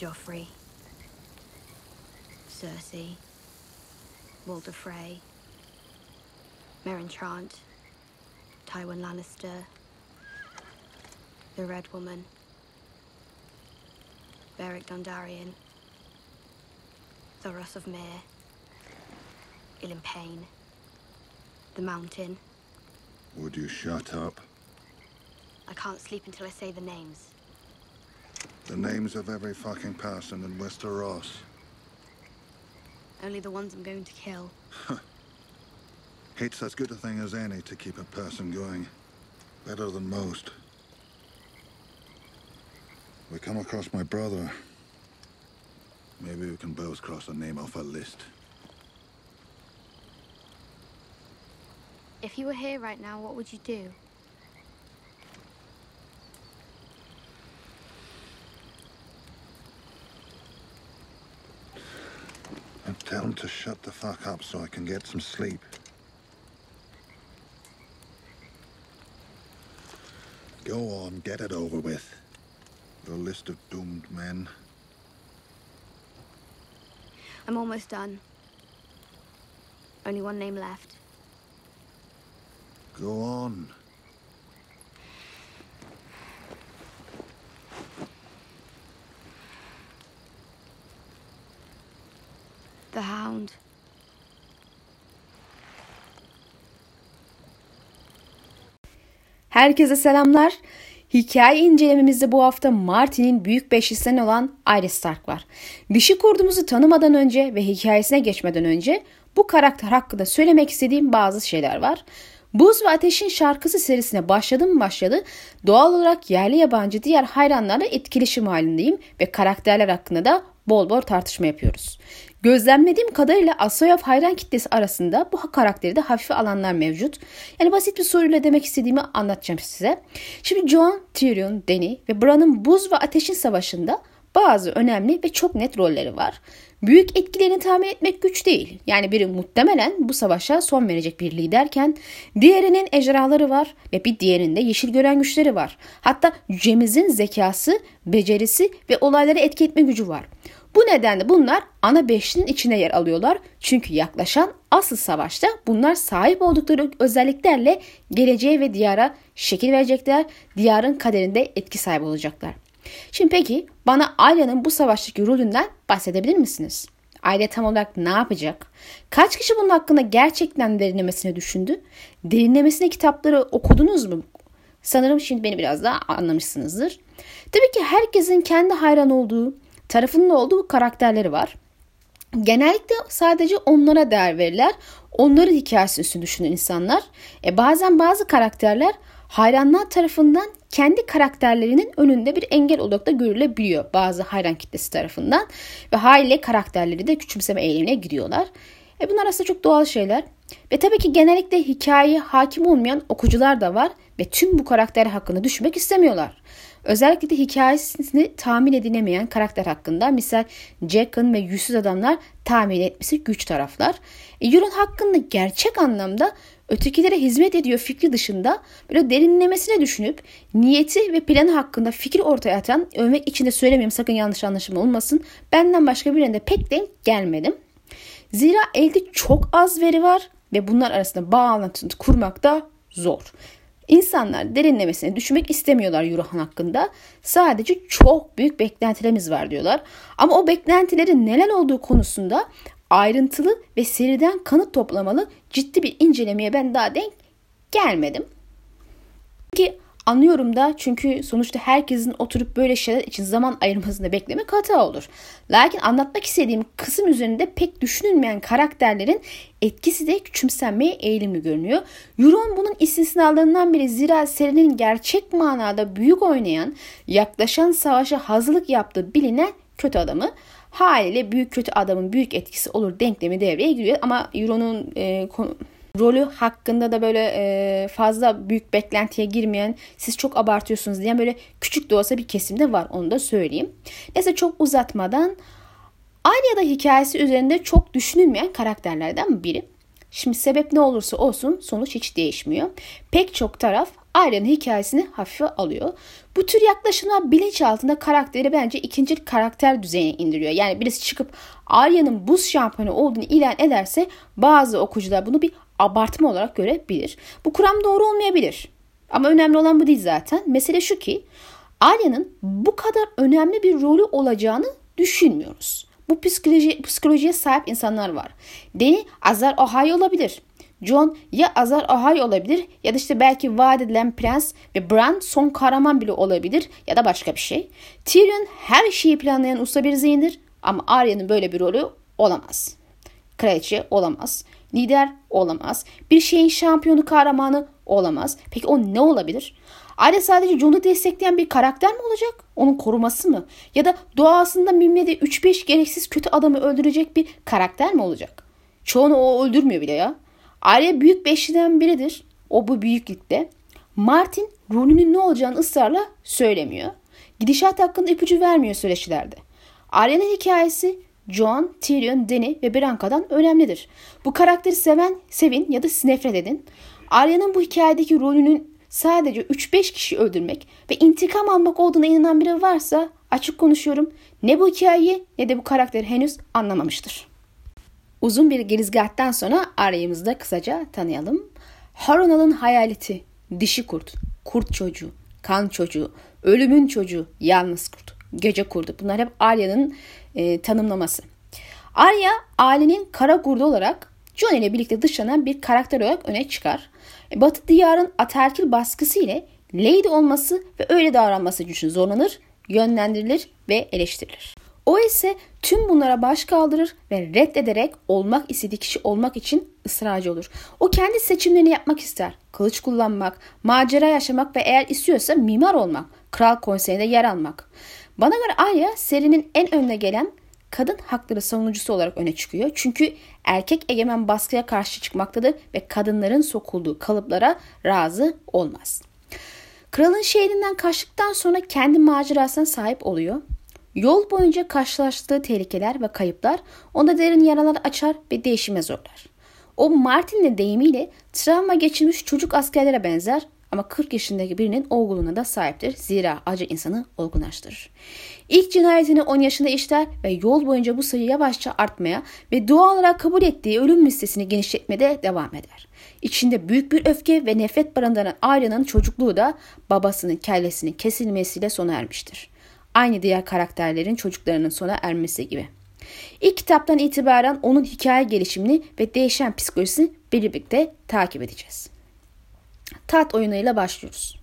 Joffrey, Cersei, Walder Frey, Meryn Trant, Tywin Lannister, the Red Woman, Beric Dondarrion, Thoros of Myr, Ilan Payne, the Mountain. Would you shut up? I can't sleep until I say the names. The names of every fucking person in Westeros. Only the ones I'm going to kill. It's as good a thing as any to keep a person going. Better than most. We come across my brother. Maybe we can both cross a name off a list. If you were here right now, what would you do? Tell him to shut the fuck up so I can get some sleep. Go on, get it over with. Your list of doomed men. I'm almost done. Only one name left. Go on. The Hound. Herkese selamlar. Hikaye incelememizde bu hafta Martin'in büyük beşlisinden olan Arya Stark var. Dişi kurdumuzu tanımadan önce ve hikayesine geçmeden önce bu karakter hakkında söylemek istediğim bazı şeyler var. Buz ve Ateş'in şarkısı serisine başladım başladı. Doğal olarak yerli yabancı diğer hayranlarla etkileşim halindeyim ve karakterler hakkında da bol bol tartışma yapıyoruz. Gözlemlediğim kadarıyla Asoyev hayran kitlesi arasında bu karakteri de hafife alanlar mevcut. Yani basit bir soruyla demek istediğimi anlatacağım size. Şimdi Jon, Tyrion, Dany ve Bran'ın buz ve ateşin savaşında bazı önemli ve çok net rolleri var. Büyük etkilerini tahmin etmek güç değil. Yani biri muhtemelen bu savaşa son verecek bir liderken diğerinin ejderhaları var ve bir diğerinde yeşil gören güçleri var. Hatta Cemiz'in zekası, becerisi ve olaylara etki etme gücü var. Bu nedenle bunlar ana beşlinin içine yer alıyorlar. Çünkü yaklaşan asıl savaşta bunlar sahip oldukları özelliklerle geleceğe ve diyara şekil verecekler. Diyarın kaderinde etki sahibi olacaklar. Şimdi peki bana Arya'nın bu savaştaki rolünden bahsedebilir misiniz? Arya tam olarak ne yapacak? Kaç kişi bunun hakkında gerçekten derinlemesine düşündü? Derinlemesine kitapları okudunuz mu? Sanırım şimdi beni biraz daha anlamışsınızdır. Tabii ki herkesin kendi hayran olduğu, tarafının olduğu karakterleri var. Genellikle sadece onlara değer verirler. Onların hikayesi düşünen insanlar. E bazen bazı karakterler hayranlar tarafından kendi karakterlerinin önünde bir engel olarak da görülebiliyor bazı hayran kitlesi tarafından ve haliyle karakterleri de küçümseme eğilimine giriyorlar. E bunlar aslında çok doğal şeyler. Ve tabii ki genellikle hikayeye hakim olmayan okucular da var ve tüm bu karakter hakkında düşünmek istemiyorlar. Özellikle de hikayesini tahmin edilemeyen karakter hakkında misal Jack'ın ve yüzsüz adamlar tahmin etmesi güç taraflar. E, Euron hakkında gerçek anlamda ötekilere hizmet ediyor fikri dışında böyle derinlemesine düşünüp niyeti ve planı hakkında fikir ortaya atan övmek için de söylemiyorum sakın yanlış anlaşılma olmasın. Benden başka birine de pek denk gelmedim. Zira elde çok az veri var ve bunlar arasında bağlantı kurmak da zor. İnsanlar derinlemesine düşünmek istemiyorlar Eurohan hakkında. Sadece çok büyük beklentilerimiz var diyorlar. Ama o beklentilerin neler olduğu konusunda ayrıntılı ve seriden kanıt toplamalı ciddi bir incelemeye ben daha denk gelmedim. Ki Anlıyorum da çünkü sonuçta herkesin oturup böyle şeyler için zaman ayırmasını beklemek hata olur. Lakin anlatmak istediğim kısım üzerinde pek düşünülmeyen karakterlerin etkisi de küçümsenmeye eğilimli görünüyor. Euron bunun istisnalarından biri zira serinin gerçek manada büyük oynayan, yaklaşan savaşa hazırlık yaptığı bilinen kötü adamı. Haliyle büyük kötü adamın büyük etkisi olur denklemi devreye giriyor ama Euron'un e, konu rolü hakkında da böyle e, fazla büyük beklentiye girmeyen siz çok abartıyorsunuz diyen böyle küçük de olsa bir kesimde var onu da söyleyeyim. Neyse çok uzatmadan Arya'da hikayesi üzerinde çok düşünülmeyen karakterlerden biri. Şimdi sebep ne olursa olsun sonuç hiç değişmiyor. Pek çok taraf Arya'nın hikayesini hafife alıyor. Bu tür yaklaşımlar bilinç altında karakteri bence ikinci karakter düzeyine indiriyor. Yani birisi çıkıp Arya'nın buz şampiyonu olduğunu ilan ederse bazı okuyucular bunu bir abartma olarak görebilir. Bu kuram doğru olmayabilir. Ama önemli olan bu değil zaten. Mesele şu ki Arya'nın bu kadar önemli bir rolü olacağını düşünmüyoruz. Bu psikoloji, psikolojiye sahip insanlar var. Deni Azar Ohio olabilir. John ya Azar Ohio olabilir ya da işte belki vaat edilen prens ve Bran son kahraman bile olabilir ya da başka bir şey. Tyrion her şeyi planlayan usta bir zihindir ama Arya'nın böyle bir rolü olamaz. Kraliçe olamaz. Lider olamaz. Bir şeyin şampiyonu kahramanı olamaz. Peki o ne olabilir? Arya sadece Jon'u destekleyen bir karakter mi olacak? Onun koruması mı? Ya da doğasında bilmediği 3-5 gereksiz kötü adamı öldürecek bir karakter mi olacak? Çoğunu o öldürmüyor bile ya. Arya büyük beşliden biridir. O bu büyüklükte. Martin rolünün ne olacağını ısrarla söylemiyor. Gidişat hakkında ipucu vermiyor süreçlerde. Arya'nın hikayesi Jon, Tyrion, Dany ve Branca'dan önemlidir. Bu karakteri seven, sevin ya da nefret edin. Arya'nın bu hikayedeki rolünün sadece 3-5 kişi öldürmek ve intikam almak olduğuna inanan biri varsa açık konuşuyorum ne bu hikayeyi ne de bu karakteri henüz anlamamıştır. Uzun bir girizgahtan sonra Arya'mızı da kısaca tanıyalım. Harunal'ın hayaleti, dişi kurt, kurt çocuğu, kan çocuğu, ölümün çocuğu, yalnız kurt, gece kurdu. Bunlar hep Arya'nın e, tanımlaması. Arya ailenin kara kurdu olarak Jon ile birlikte dışlanan bir karakter olarak öne çıkar. E, Batı diyarın ataerkil baskısı ile Lady olması ve öyle davranması için zorlanır, yönlendirilir ve eleştirilir. O ise tüm bunlara baş kaldırır ve reddederek olmak istediği kişi olmak için ısrarcı olur. O kendi seçimlerini yapmak ister. Kılıç kullanmak, macera yaşamak ve eğer istiyorsa mimar olmak, kral konseyinde yer almak. Bana göre Arya serinin en önüne gelen kadın hakları savunucusu olarak öne çıkıyor. Çünkü erkek egemen baskıya karşı çıkmaktadır ve kadınların sokulduğu kalıplara razı olmaz. Kralın şehrinden kaçtıktan sonra kendi macerasına sahip oluyor. Yol boyunca karşılaştığı tehlikeler ve kayıplar onda derin yaralar açar ve değişime zorlar. O Martin'in deyimiyle travma geçirmiş çocuk askerlere benzer ama 40 yaşındaki birinin olgunluğuna da sahiptir. Zira acı insanı olgunlaştırır. İlk cinayetini 10 yaşında işler ve yol boyunca bu sayı yavaşça artmaya ve doğal olarak kabul ettiği ölüm listesini genişletmede devam eder. İçinde büyük bir öfke ve nefret barındıran Arya'nın çocukluğu da babasının kellesinin kesilmesiyle sona ermiştir. Aynı diğer karakterlerin çocuklarının sona ermesi gibi. İlk kitaptan itibaren onun hikaye gelişimini ve değişen psikolojisini birlikte takip edeceğiz. Tat oyunuyla başlıyoruz.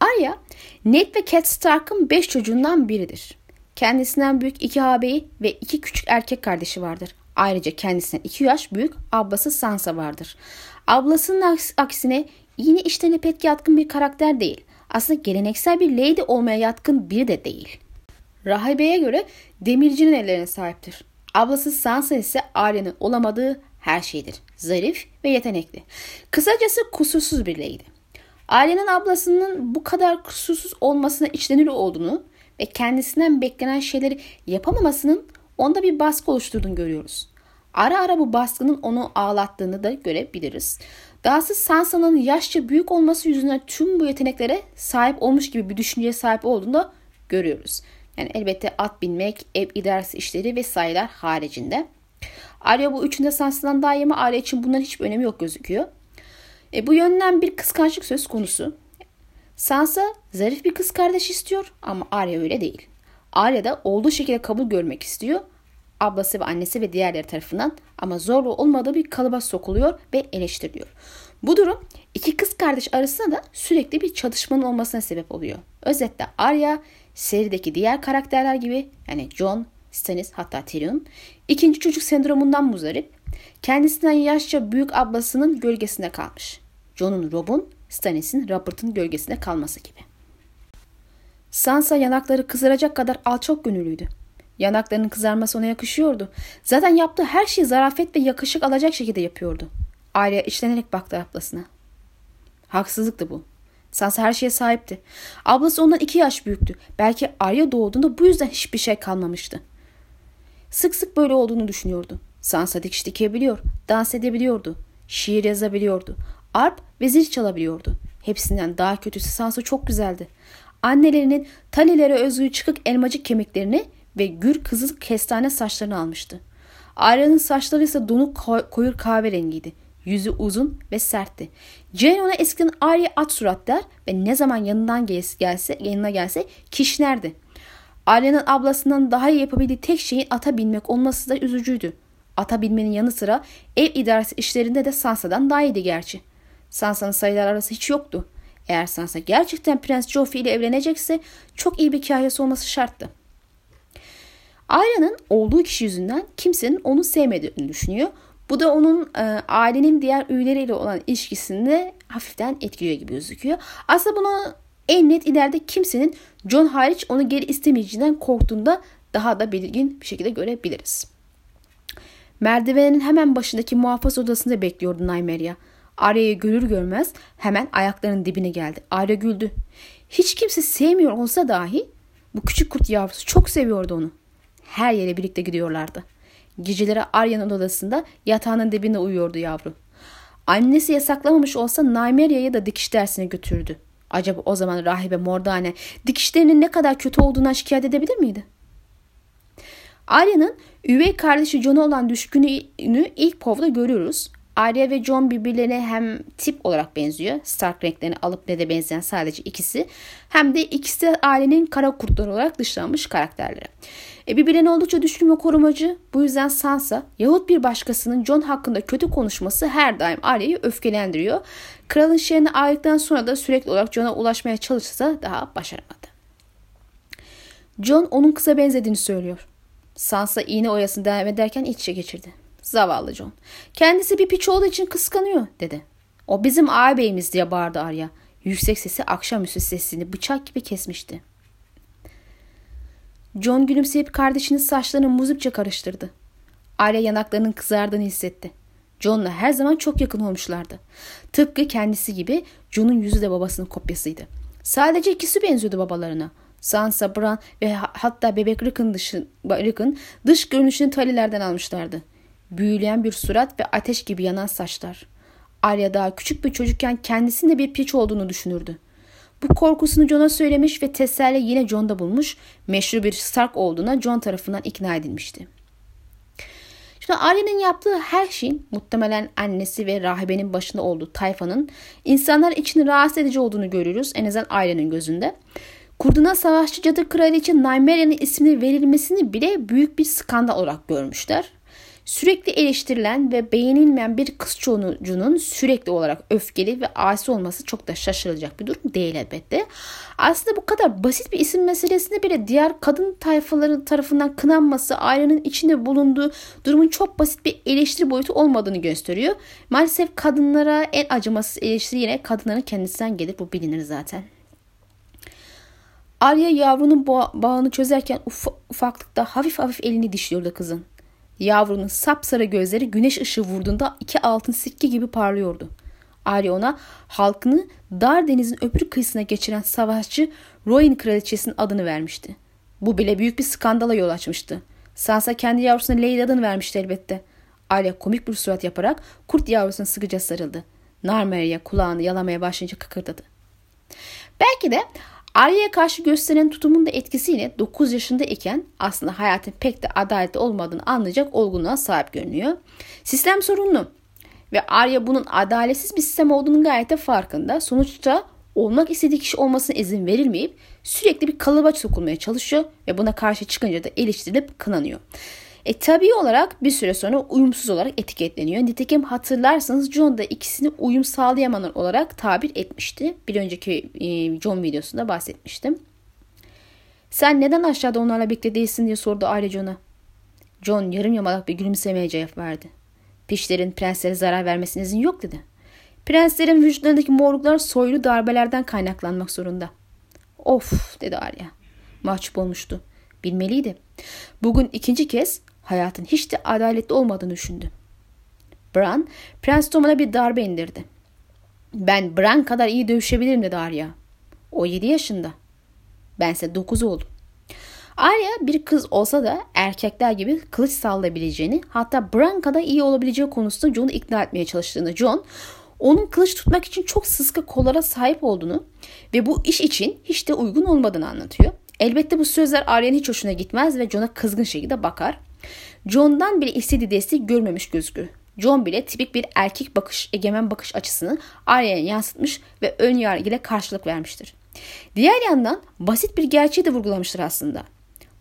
Arya, Ned ve Cat Stark'ın beş çocuğundan biridir. Kendisinden büyük iki ağabeyi ve iki küçük erkek kardeşi vardır. Ayrıca kendisinden iki yaş büyük ablası Sansa vardır. Ablasının aksine yine işlerine pek yatkın bir karakter değil. Aslında geleneksel bir lady olmaya yatkın biri de değil. Rahibe'ye göre demircinin ellerine sahiptir. Ablası Sansa ise Arya'nın olamadığı her şeydir. Zarif ve yetenekli. Kısacası kusursuz bir lady. Ailenin ablasının bu kadar kusursuz olmasına içlenir olduğunu ve kendisinden beklenen şeyleri yapamamasının onda bir baskı oluşturduğunu görüyoruz. Ara ara bu baskının onu ağlattığını da görebiliriz. Dahası Sansa'nın yaşça büyük olması yüzünden tüm bu yeteneklere sahip olmuş gibi bir düşünceye sahip olduğunu da görüyoruz. Yani elbette at binmek, ev idaresi işleri vesaireler haricinde. Arya bu üçünde Sansa'dan daima Arya için bunların hiçbir önemi yok gözüküyor. E, bu yönden bir kıskançlık söz konusu. Sansa zarif bir kız kardeş istiyor ama Arya öyle değil. Arya da olduğu şekilde kabul görmek istiyor. Ablası ve annesi ve diğerleri tarafından ama zorla olmadığı bir kalıba sokuluyor ve eleştiriliyor. Bu durum iki kız kardeş arasında da sürekli bir çatışmanın olmasına sebep oluyor. Özetle Arya serideki diğer karakterler gibi yani Jon, Stannis hatta Tyrion ikinci çocuk sendromundan muzdarip kendisinden yaşça büyük ablasının gölgesinde kalmış. Jon'un Rob'un, Stannis'in Robert'ın gölgesinde kalması gibi. Sansa yanakları kızaracak kadar alçak gönüllüydü. Yanaklarının kızarması ona yakışıyordu. Zaten yaptığı her şeyi zarafet ve yakışık alacak şekilde yapıyordu. Arya içlenerek baktı ablasına. Haksızlıktı bu. Sansa her şeye sahipti. Ablası ondan iki yaş büyüktü. Belki Arya doğduğunda bu yüzden hiçbir şey kalmamıştı. Sık sık böyle olduğunu düşünüyordu. Sansa dikiş dikebiliyor, dans edebiliyordu, şiir yazabiliyordu, arp ve zil çalabiliyordu. Hepsinden daha kötüsü Sansa çok güzeldi. Annelerinin Talilere özgü çıkık elmacık kemiklerini ve gür kızıl kestane saçlarını almıştı. Arya'nın saçları ise donuk koyu kahverengiydi. Yüzü uzun ve sertti. Jane ona eskiden Arya at surat der ve ne zaman yanından gelse, yanına gelse kişnerdi. Arya'nın ablasından daha iyi yapabildiği tek şeyin ata binmek olması da üzücüydü. Ata binmenin yanı sıra ev idaresi işlerinde de Sansa'dan daha iyiydi gerçi. Sansa'nın sayılar arası hiç yoktu. Eğer Sansa gerçekten Prens Joffrey ile evlenecekse çok iyi bir hikayesi olması şarttı. Arya'nın olduğu kişi yüzünden kimsenin onu sevmediğini düşünüyor. Bu da onun e, ailenin diğer üyeleriyle olan ilişkisinde hafiften etkiliyor gibi gözüküyor. Aslında bunu en net ileride kimsenin John hariç onu geri istemeyeceğinden korktuğunda daha da belirgin bir şekilde görebiliriz. Merdivenin hemen başındaki muhafaza odasında bekliyordu Nymeria. Arya'yı görür görmez hemen ayaklarının dibine geldi. Arya güldü. Hiç kimse sevmiyor olsa dahi bu küçük kurt yavrusu çok seviyordu onu. Her yere birlikte gidiyorlardı. Geceleri Arya'nın odasında yatağının dibinde uyuyordu yavru. Annesi yasaklamamış olsa Nymeria'yı da dikiş dersine götürdü. Acaba o zaman rahibe Mordane dikişlerinin ne kadar kötü olduğuna şikayet edebilir miydi? Arya'nın üvey kardeşi John'a olan düşkünlüğünü ilk povda görüyoruz. Arya ve John birbirlerine hem tip olarak benziyor. Stark renklerini alıp ne de benzeyen sadece ikisi. Hem de ikisi de ailenin kara kurtları olarak dışlanmış karakterleri. E, birbirlerine oldukça düşkün ve korumacı. Bu yüzden Sansa yahut bir başkasının John hakkında kötü konuşması her daim Arya'yı öfkelendiriyor. Kralın şehrine ayrıldıktan sonra da sürekli olarak John'a ulaşmaya çalışsa daha başaramadı. John onun kıza benzediğini söylüyor. Sansa iğne oyasını devam ederken iç içe geçirdi. Zavallı John. Kendisi bir piç olduğu için kıskanıyor dedi. O bizim ağabeyimiz diye bağırdı Arya. Yüksek sesi akşamüstü sesini bıçak gibi kesmişti. John gülümseyip kardeşinin saçlarını muzipçe karıştırdı. Arya yanaklarının kızardığını hissetti. John'la her zaman çok yakın olmuşlardı. Tıpkı kendisi gibi John'un yüzü de babasının kopyasıydı. Sadece ikisi benziyordu babalarına. Sansa, Bran ve hatta bebek Rickon, dışı, Rickon dış görünüşünü talilerden almışlardı. Büyüleyen bir surat ve ateş gibi yanan saçlar. Arya daha küçük bir çocukken kendisinde bir piç olduğunu düşünürdü. Bu korkusunu John'a söylemiş ve teselli yine John'da bulmuş, meşru bir Stark olduğuna John tarafından ikna edilmişti. Şimdi Arya'nın yaptığı her şeyin muhtemelen annesi ve rahibenin başında olduğu tayfanın insanlar için rahatsız edici olduğunu görürüz en azından ailenin gözünde. Kurduna savaşçı cadı kraliçe Nymeria'nın ismini verilmesini bile büyük bir skandal olarak görmüşler. Sürekli eleştirilen ve beğenilmeyen bir kız çocuğunun sürekli olarak öfkeli ve asi olması çok da şaşırılacak bir durum değil elbette. Aslında bu kadar basit bir isim meselesinde bile diğer kadın tayfaları tarafından kınanması ailenin içinde bulunduğu durumun çok basit bir eleştiri boyutu olmadığını gösteriyor. Maalesef kadınlara en acımasız eleştiri yine kadınların kendisinden gelir bu bilinir zaten. Arya yavrunun bağını çözerken uf ufaklıkta hafif hafif elini dişliyordu kızın. Yavrunun sapsarı gözleri güneş ışığı vurduğunda iki altın sikke gibi parlıyordu. Arya ona halkını dar denizin öbür kıyısına geçiren savaşçı Royan kraliçesinin adını vermişti. Bu bile büyük bir skandala yol açmıştı. Sansa kendi yavrusuna Lady adını vermişti elbette. Arya komik bir surat yaparak kurt yavrusuna sıkıca sarıldı. Narmeria kulağını yalamaya başlayınca kıkırdadı. Belki de Arya'ya karşı gösteren tutumun da etkisiyle 9 yaşında iken aslında hayatın pek de adaletli olmadığını anlayacak olgunluğa sahip görünüyor. Sistem sorunlu ve Arya bunun adaletsiz bir sistem olduğunu gayet de farkında. Sonuçta olmak istediği kişi olmasına izin verilmeyip sürekli bir kalıba sokulmaya çalışıyor ve buna karşı çıkınca da eleştirilip kınanıyor. E tabi olarak bir süre sonra uyumsuz olarak etiketleniyor. Nitekim hatırlarsanız John da ikisini uyum sağlayamayan olarak tabir etmişti. Bir önceki e, John videosunda bahsetmiştim. Sen neden aşağıda onlarla birlikte değilsin diye sordu aile John'a. John yarım yamalak bir gülümsemeye cevap verdi. Pişlerin prenslere zarar vermesine izin yok dedi. Prenslerin vücutlarındaki morluklar soylu darbelerden kaynaklanmak zorunda. Of dedi Arya. Mahcup olmuştu. Bilmeliydi. Bugün ikinci kez hayatın hiç de adaletli olmadığını düşündü. Bran, Prens Tom'una bir darbe indirdi. Ben Bran kadar iyi dövüşebilirim dedi Arya. O yedi yaşında. Bense dokuz oldum. Arya bir kız olsa da erkekler gibi kılıç sallayabileceğini hatta Bran kadar iyi olabileceği konusunda John'u ikna etmeye çalıştığını John onun kılıç tutmak için çok sıska kollara sahip olduğunu ve bu iş için hiç de uygun olmadığını anlatıyor. Elbette bu sözler Arya'nın hiç hoşuna gitmez ve John'a kızgın şekilde bakar. John'dan bile istediği desteği görmemiş gözükür. John bile tipik bir erkek bakış, egemen bakış açısını Arya'ya yansıtmış ve ön yargıyla karşılık vermiştir. Diğer yandan basit bir gerçeği de vurgulamıştır aslında.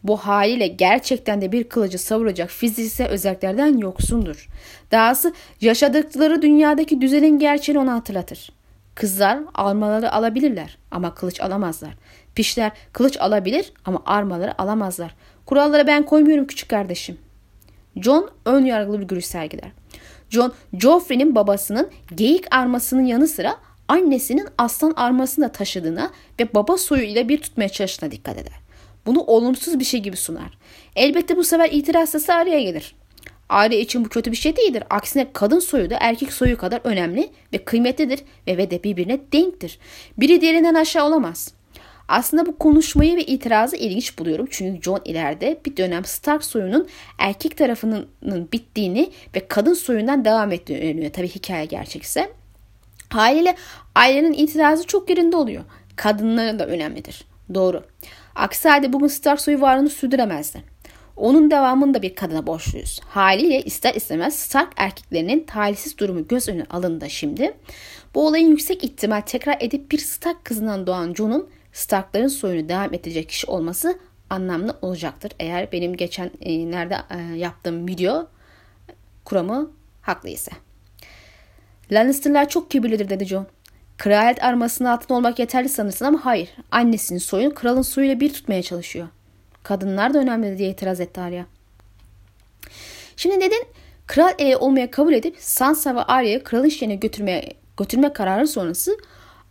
Bu haliyle gerçekten de bir kılıcı savuracak fiziksel özelliklerden yoksundur. Dahası yaşadıkları dünyadaki düzenin gerçeğini ona hatırlatır. Kızlar armaları alabilirler ama kılıç alamazlar. Pişler kılıç alabilir ama armaları alamazlar. Kuralları ben koymuyorum küçük kardeşim. John ön yargılı bir görüş sergiler. John, Joffrey'nin babasının geyik armasının yanı sıra annesinin aslan armasını da taşıdığına ve baba soyu ile bir tutmaya çalıştığına dikkat eder. Bunu olumsuz bir şey gibi sunar. Elbette bu sefer itiraz sesi araya gelir. Aile için bu kötü bir şey değildir. Aksine kadın soyu da erkek soyu kadar önemli ve kıymetlidir ve, ve de birbirine denktir. Biri diğerinden aşağı olamaz. Aslında bu konuşmayı ve itirazı ilginç buluyorum. Çünkü John ileride bir dönem Stark soyunun erkek tarafının bittiğini ve kadın soyundan devam ettiğini öğreniyor. Tabii hikaye gerçekse. Haliyle ailenin itirazı çok yerinde oluyor. Kadınların da önemlidir. Doğru. Aksi halde bugün Stark soyu varlığını sürdüremezdi. Onun devamında bir kadına borçluyuz. Haliyle ister istemez Stark erkeklerinin talihsiz durumu göz önüne alındı şimdi. Bu olayın yüksek ihtimal tekrar edip bir Stark kızından doğan Jon'un Stark'ların soyunu devam ettirecek kişi olması anlamlı olacaktır. Eğer benim geçen e, nerede e, yaptığım video kuramı haklıysa. Lannister'lar çok kibirlidir dedi Jon. Kraliyet armasının altında olmak yeterli sanırsın ama hayır. Annesinin soyunu kralın soyuyla bir tutmaya çalışıyor. Kadınlar da önemli diye itiraz etti Arya. Şimdi neden kral ele olmaya kabul edip Sansa ve Arya'yı kralın şehrine götürmeye, götürme kararı sonrası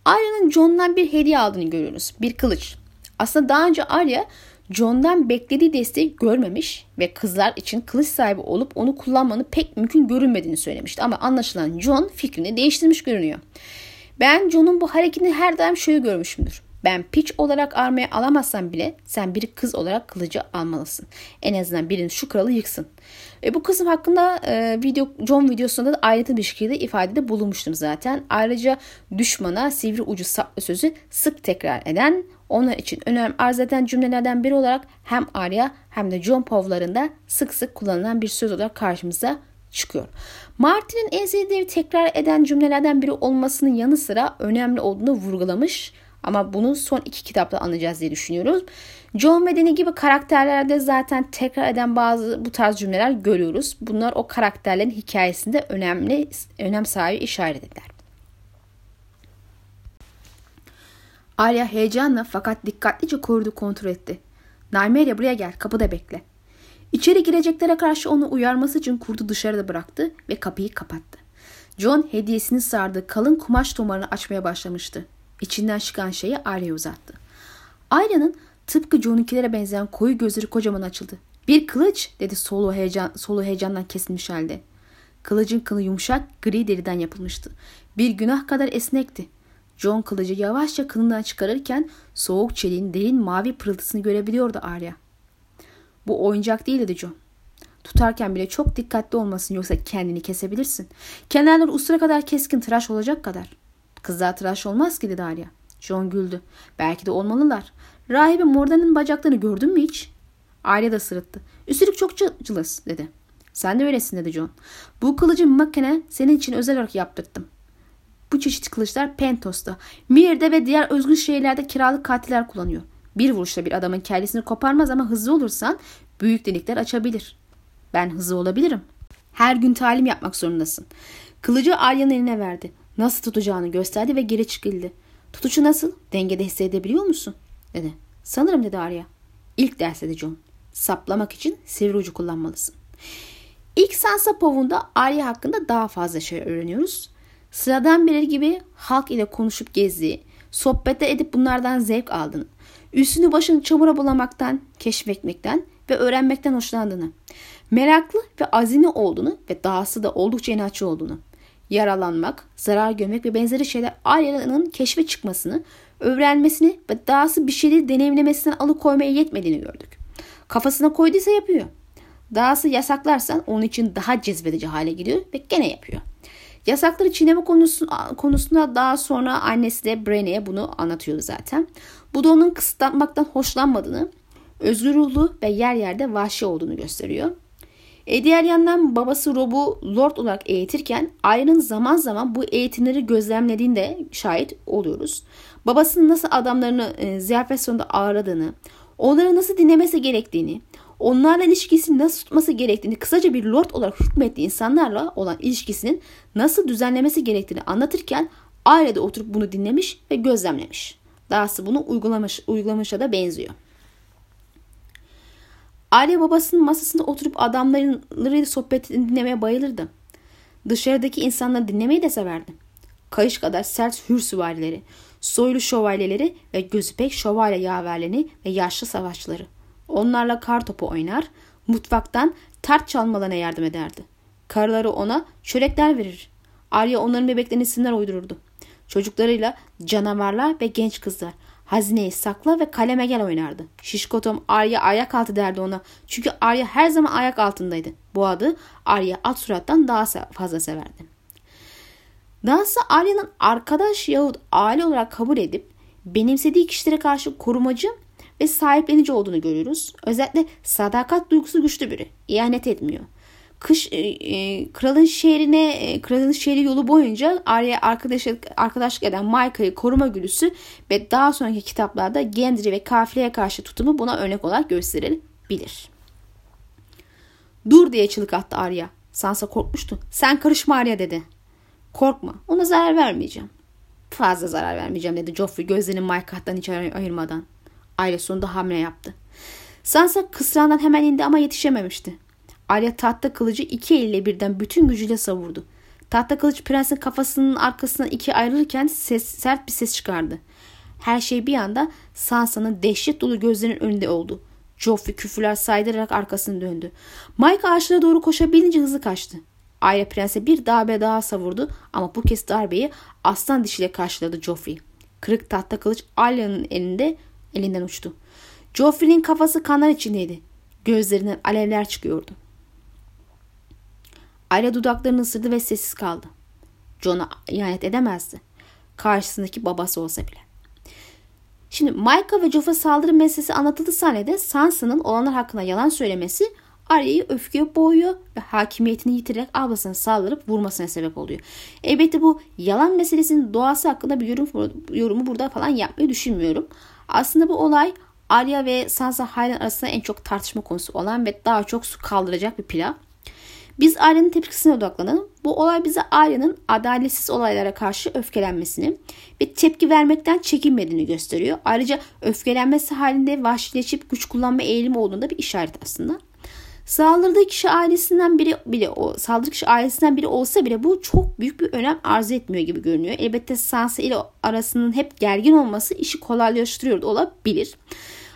Arya'nın Jon'dan bir hediye aldığını görüyoruz. Bir kılıç. Aslında daha önce Arya Jon'dan beklediği desteği görmemiş ve kızlar için kılıç sahibi olup onu kullanmanın pek mümkün görünmediğini söylemişti. Ama anlaşılan Jon fikrini değiştirmiş görünüyor. Ben Jon'un bu hareketini her daim şöyle görmüşümdür. Ben piç olarak armaya alamazsam bile sen bir kız olarak kılıcı almalısın. En azından birinin şu kralı yıksın. E, bu kısım hakkında e, video John videosunda da ayrıntılı bir şekilde ifadede bulunmuştum zaten. Ayrıca düşmana sivri ucu saplı sözü sık tekrar eden onlar için önem arz eden cümlelerden biri olarak hem Arya hem de John Povlarında sık sık kullanılan bir söz olarak karşımıza çıkıyor. Martin'in en sevdiği tekrar eden cümlelerden biri olmasının yanı sıra önemli olduğunu vurgulamış ama bunu son iki kitapta anlayacağız diye düşünüyoruz. John Danny gibi karakterlerde zaten tekrar eden bazı bu tarz cümleler görüyoruz. Bunlar o karakterlerin hikayesinde önemli önem sahibi işaret eder. Arya heyecanla fakat dikkatlice koridoru kontrol etti. Nymeria buraya gel kapıda bekle. İçeri gireceklere karşı onu uyarması için kurdu dışarıda bıraktı ve kapıyı kapattı. John hediyesini sardığı kalın kumaş tomarını açmaya başlamıştı. İçinden çıkan şeyi Arya'ya uzattı. Arya'nın tıpkı John'unkilere benzeyen koyu gözleri kocaman açıldı. Bir kılıç dedi solu, heyecan, solu heyecandan kesilmiş halde. Kılıcın kılı yumuşak gri deriden yapılmıştı. Bir günah kadar esnekti. John kılıcı yavaşça kılından çıkarırken soğuk çeliğin derin mavi pırıltısını görebiliyordu Arya. Bu oyuncak değil dedi John. Tutarken bile çok dikkatli olmasın yoksa kendini kesebilirsin. Kenarları ustura kadar keskin tıraş olacak kadar. Kızlar tıraş olmaz ki dedi Arya. John güldü. Belki de olmalılar. Rahibe Mordan'ın bacaklarını gördün mü hiç? Arya da sırıttı. Üstelik çok cılız dedi. Sen de öylesin dedi John. Bu kılıcı makine senin için özel olarak yaptırdım. Bu çeşit kılıçlar Pentos'ta, Mir'de ve diğer özgür şehirlerde kiralık katiller kullanıyor. Bir vuruşta bir adamın kellesini koparmaz ama hızlı olursan büyük delikler açabilir. Ben hızlı olabilirim. Her gün talim yapmak zorundasın. Kılıcı Arya'nın eline verdi. Nasıl tutacağını gösterdi ve geri çıkıldı. Tutuşu nasıl? Dengede hissedebiliyor musun? dedi. Sanırım dedi Arya. İlk ders dedi John. Saplamak için sivri ucu kullanmalısın. İlk Sansa Pov'unda Arya hakkında daha fazla şey öğreniyoruz. Sıradan biri gibi halk ile konuşup gezdiği, sohbette edip bunlardan zevk aldığını, üstünü başını çamura bulamaktan, keşfetmekten ve öğrenmekten hoşlandığını, meraklı ve azimli olduğunu ve dahası da oldukça inatçı olduğunu, yaralanmak, zarar görmek ve benzeri şeyler Arya'nın keşfe çıkmasını, öğrenmesini ve dahası bir şeyleri deneyimlemesinden alıkoymaya yetmediğini gördük. Kafasına koyduysa yapıyor. Dahası yasaklarsan onun için daha cezbedici hale geliyor ve gene yapıyor. Yasakları çiğneme konusu, konusunda daha sonra annesi de Brene'ye bunu anlatıyordu zaten. Bu da onun kısıtlanmaktan hoşlanmadığını, özgür ruhlu ve yer yerde vahşi olduğunu gösteriyor. E diğer yandan babası Rob'u Lord olarak eğitirken Arya'nın zaman zaman bu eğitimleri gözlemlediğinde şahit oluyoruz. Babasının nasıl adamlarını e, ziyafet sonunda ağırladığını, onları nasıl dinlemesi gerektiğini, onlarla ilişkisini nasıl tutması gerektiğini, kısaca bir lord olarak hükmettiği insanlarla olan ilişkisinin nasıl düzenlemesi gerektiğini anlatırken ailede oturup bunu dinlemiş ve gözlemlemiş. Dahası bunu uygulamış, uygulamışa da benziyor. Aile babasının masasında oturup adamlarıyla sohbet dinlemeye bayılırdı. Dışarıdaki insanları dinlemeyi de severdi. Kayış kadar sert hür süvarileri, soylu şövalyeleri ve gözü pek şövalye yaverlerini ve yaşlı savaşçıları. Onlarla kar topu oynar, mutfaktan tart çalmalarına yardım ederdi. Karıları ona çörekler verir. Arya onların bebeklerine isimler uydururdu. Çocuklarıyla canavarlar ve genç kızlar. Hazineyi sakla ve kaleme gel oynardı. Şişko Tom Arya ayak altı derdi ona. Çünkü Arya her zaman ayak altındaydı. Bu adı Arya at surattan daha fazla severdi. Dahası Arya'nın arkadaş yahut aile olarak kabul edip benimsediği kişilere karşı korumacı ve sahiplenici olduğunu görüyoruz. Özellikle sadakat duygusu güçlü biri. İhanet etmiyor. Kış e, e, kralın şehrine e, kralın şehri yolu boyunca Arya arkadaşlık, arkadaşlık eden Maika'yı koruma güdüsü ve daha sonraki kitaplarda Gendry ve kafileye karşı tutumu buna örnek olarak gösterilebilir. Dur diye çığlık attı Arya. Sansa korkmuştu. Sen karışma Arya dedi. Korkma ona zarar vermeyeceğim. Fazla zarar vermeyeceğim dedi Joffrey gözlerini Maika'dan hiç ayırmadan. Arya sonunda hamle yaptı. Sansa kısrağından hemen indi ama yetişememişti. Arya tahta kılıcı iki elle birden bütün gücüyle savurdu. Tahta kılıç prensin kafasının arkasından iki ayrılırken ses, sert bir ses çıkardı. Her şey bir anda Sansa'nın dehşet dolu gözlerinin önünde oldu. Joffrey küfürler saydırarak arkasını döndü. Mike ağaçlara doğru koşabilince hızlı kaçtı. Arya prense bir darbe daha savurdu ama bu kez darbeyi aslan dişiyle karşıladı Joffrey. Kırık tahta kılıç Arya'nın elinde elinden uçtu. Joffrey'nin kafası kanlar içindeydi. Gözlerinden alevler çıkıyordu. Arya dudaklarını ısırdı ve sessiz kaldı. John'a ihanet edemezdi. Karşısındaki babası olsa bile. Şimdi Micah ve Joff'a saldırı meselesi anlatıldığı sahnede Sansa'nın olanlar hakkında yalan söylemesi Arya'yı öfkeye boğuyor ve hakimiyetini yitirerek ablasına saldırıp vurmasına sebep oluyor. Elbette bu yalan meselesinin doğası hakkında bir yorum, yorumu burada falan yapmayı düşünmüyorum. Aslında bu olay Arya ve Sansa halen arasında en çok tartışma konusu olan ve daha çok su kaldıracak bir pilav. Biz Arya'nın tepkisine odaklanalım. Bu olay bize Arya'nın adaletsiz olaylara karşı öfkelenmesini ve tepki vermekten çekinmediğini gösteriyor. Ayrıca öfkelenmesi halinde vahşileşip güç kullanma eğilimi olduğunda bir işaret aslında. Saldırdığı kişi ailesinden biri bile o saldırı kişi ailesinden biri olsa bile bu çok büyük bir önem arz etmiyor gibi görünüyor. Elbette Sansa ile arasının hep gergin olması işi kolaylaştırıyor olabilir.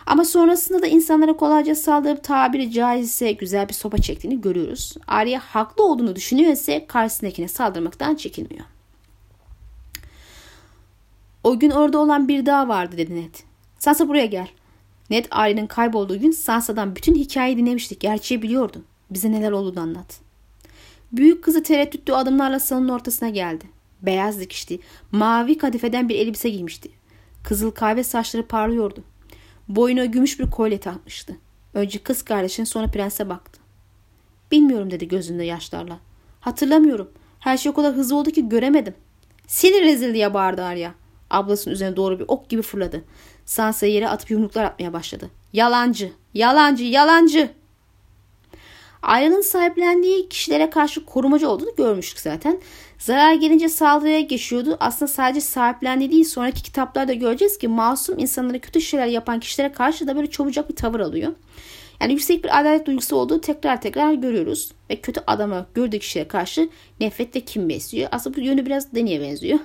Ama sonrasında da insanlara kolayca saldırıp tabiri caizse güzel bir sopa çektiğini görüyoruz. Arya haklı olduğunu düşünüyor ise karşısındakine saldırmaktan çekinmiyor. O gün orada olan bir daha vardı dedi Ned. Sansa buraya gel. Ned Arya'nın kaybolduğu gün Sansa'dan bütün hikayeyi dinlemiştik. Gerçeği biliyordu. Bize neler olduğunu anlat. Büyük kızı tereddütlü adımlarla salonun ortasına geldi. Beyaz dikişti. Mavi kadifeden bir elbise giymişti. Kızıl kahve saçları parlıyordu. Boyuna gümüş bir kolye takmıştı. Önce kız kardeşine sonra prense baktı. Bilmiyorum dedi gözünde yaşlarla. Hatırlamıyorum. Her şey o kadar hızlı oldu ki göremedim. Seni rezil diye bağırdı Arya. Ablasının üzerine doğru bir ok gibi fırladı. Sansa yere atıp yumruklar atmaya başladı. Yalancı, yalancı, yalancı. Arya'nın sahiplendiği kişilere karşı korumacı olduğunu görmüştük zaten. Zarar gelince saldırıya geçiyordu. Aslında sadece sahiplendiği değil sonraki kitaplarda göreceğiz ki masum insanlara kötü şeyler yapan kişilere karşı da böyle çabucak bir tavır alıyor. Yani yüksek bir adalet duygusu olduğu tekrar tekrar görüyoruz. Ve kötü adama gördüğü kişiye karşı nefret ve kim besliyor. Aslında bu yönü biraz Deni'ye benziyor.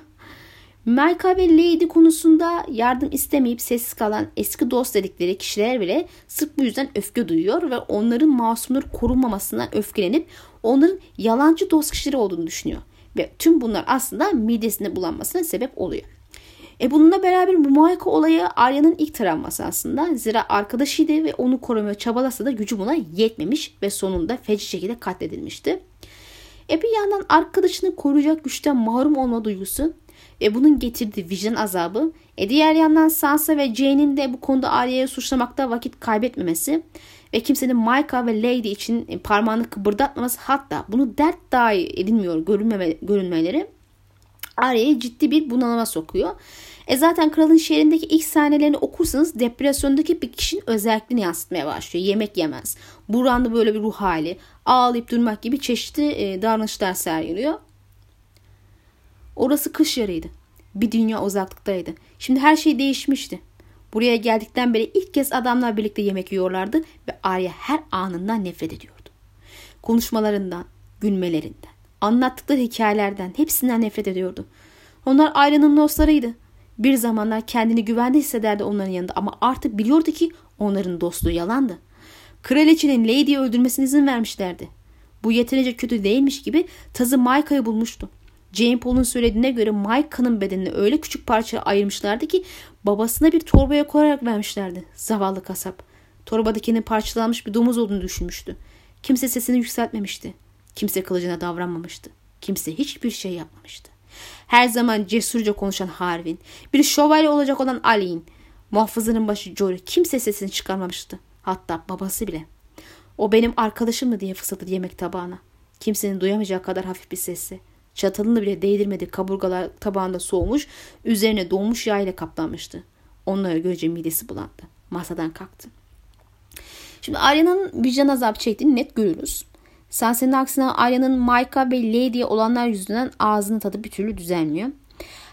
Melka ve Lady konusunda yardım istemeyip sessiz kalan eski dost dedikleri kişiler bile sırf bu yüzden öfke duyuyor ve onların masumları korunmamasından öfkelenip onların yalancı dost kişileri olduğunu düşünüyor. Ve tüm bunlar aslında midesinde bulanmasına sebep oluyor. E bununla beraber bu Muayka olayı Arya'nın ilk travması aslında. Zira arkadaşıydı ve onu korumaya çabalasa da gücü buna yetmemiş ve sonunda feci şekilde katledilmişti. E bir yandan arkadaşını koruyacak güçten mahrum olma duygusu ve bunun getirdiği vicdan azabı. E diğer yandan Sansa ve Jane'in de bu konuda Arya'yı suçlamakta vakit kaybetmemesi ve kimsenin Micah ve Lady için e, parmağını kıpırdatmaması hatta bunu dert dahi edilmiyor görünmeme, görünmeleri Arya'yı ciddi bir bunalıma sokuyor. E zaten Kralın Şehri'ndeki ilk sahnelerini okursanız depresyondaki bir kişinin özelliklerini yansıtmaya başlıyor. Yemek yemez. Buranda böyle bir ruh hali. Ağlayıp durmak gibi çeşitli e, davranışlar sergiliyor. Orası kış yarıydı. Bir dünya uzaklıktaydı. Şimdi her şey değişmişti. Buraya geldikten beri ilk kez adamlar birlikte yemek yiyorlardı ve Arya her anından nefret ediyordu. Konuşmalarından, gülmelerinden, anlattıkları hikayelerden hepsinden nefret ediyordu. Onlar Arya'nın dostlarıydı. Bir zamanlar kendini güvende hissederdi onların yanında ama artık biliyordu ki onların dostluğu yalandı. Kraliçenin Lady'yi öldürmesine izin vermişlerdi. Bu yeterince kötü değilmiş gibi tazı Maika'yı bulmuştu. Jane Paul'un söylediğine göre Maika'nın bedenini öyle küçük parçaya ayırmışlardı ki babasına bir torbaya koyarak vermişlerdi. Zavallı kasap. Torbadakinin parçalanmış bir domuz olduğunu düşünmüştü. Kimse sesini yükseltmemişti. Kimse kılıcına davranmamıştı. Kimse hiçbir şey yapmamıştı. Her zaman cesurca konuşan Harvin, bir şövalye olacak olan Ali'in, muhafızının başı Jory kimse sesini çıkarmamıştı. Hatta babası bile. O benim arkadaşım mı diye fısıldadı yemek tabağına. Kimsenin duyamayacağı kadar hafif bir sesle. Çatalını bile değdirmedi kaburgalar tabağında soğumuş, üzerine donmuş yağ ile kaplanmıştı. Onları görece midesi bulandı. Masadan kalktı. Şimdi Arya'nın vicdan azabı çektiğini net görürüz. Sanse'nin aksine Arya'nın Micah ve Lady'ye olanlar yüzünden ağzını tadı bir türlü düzelmiyor.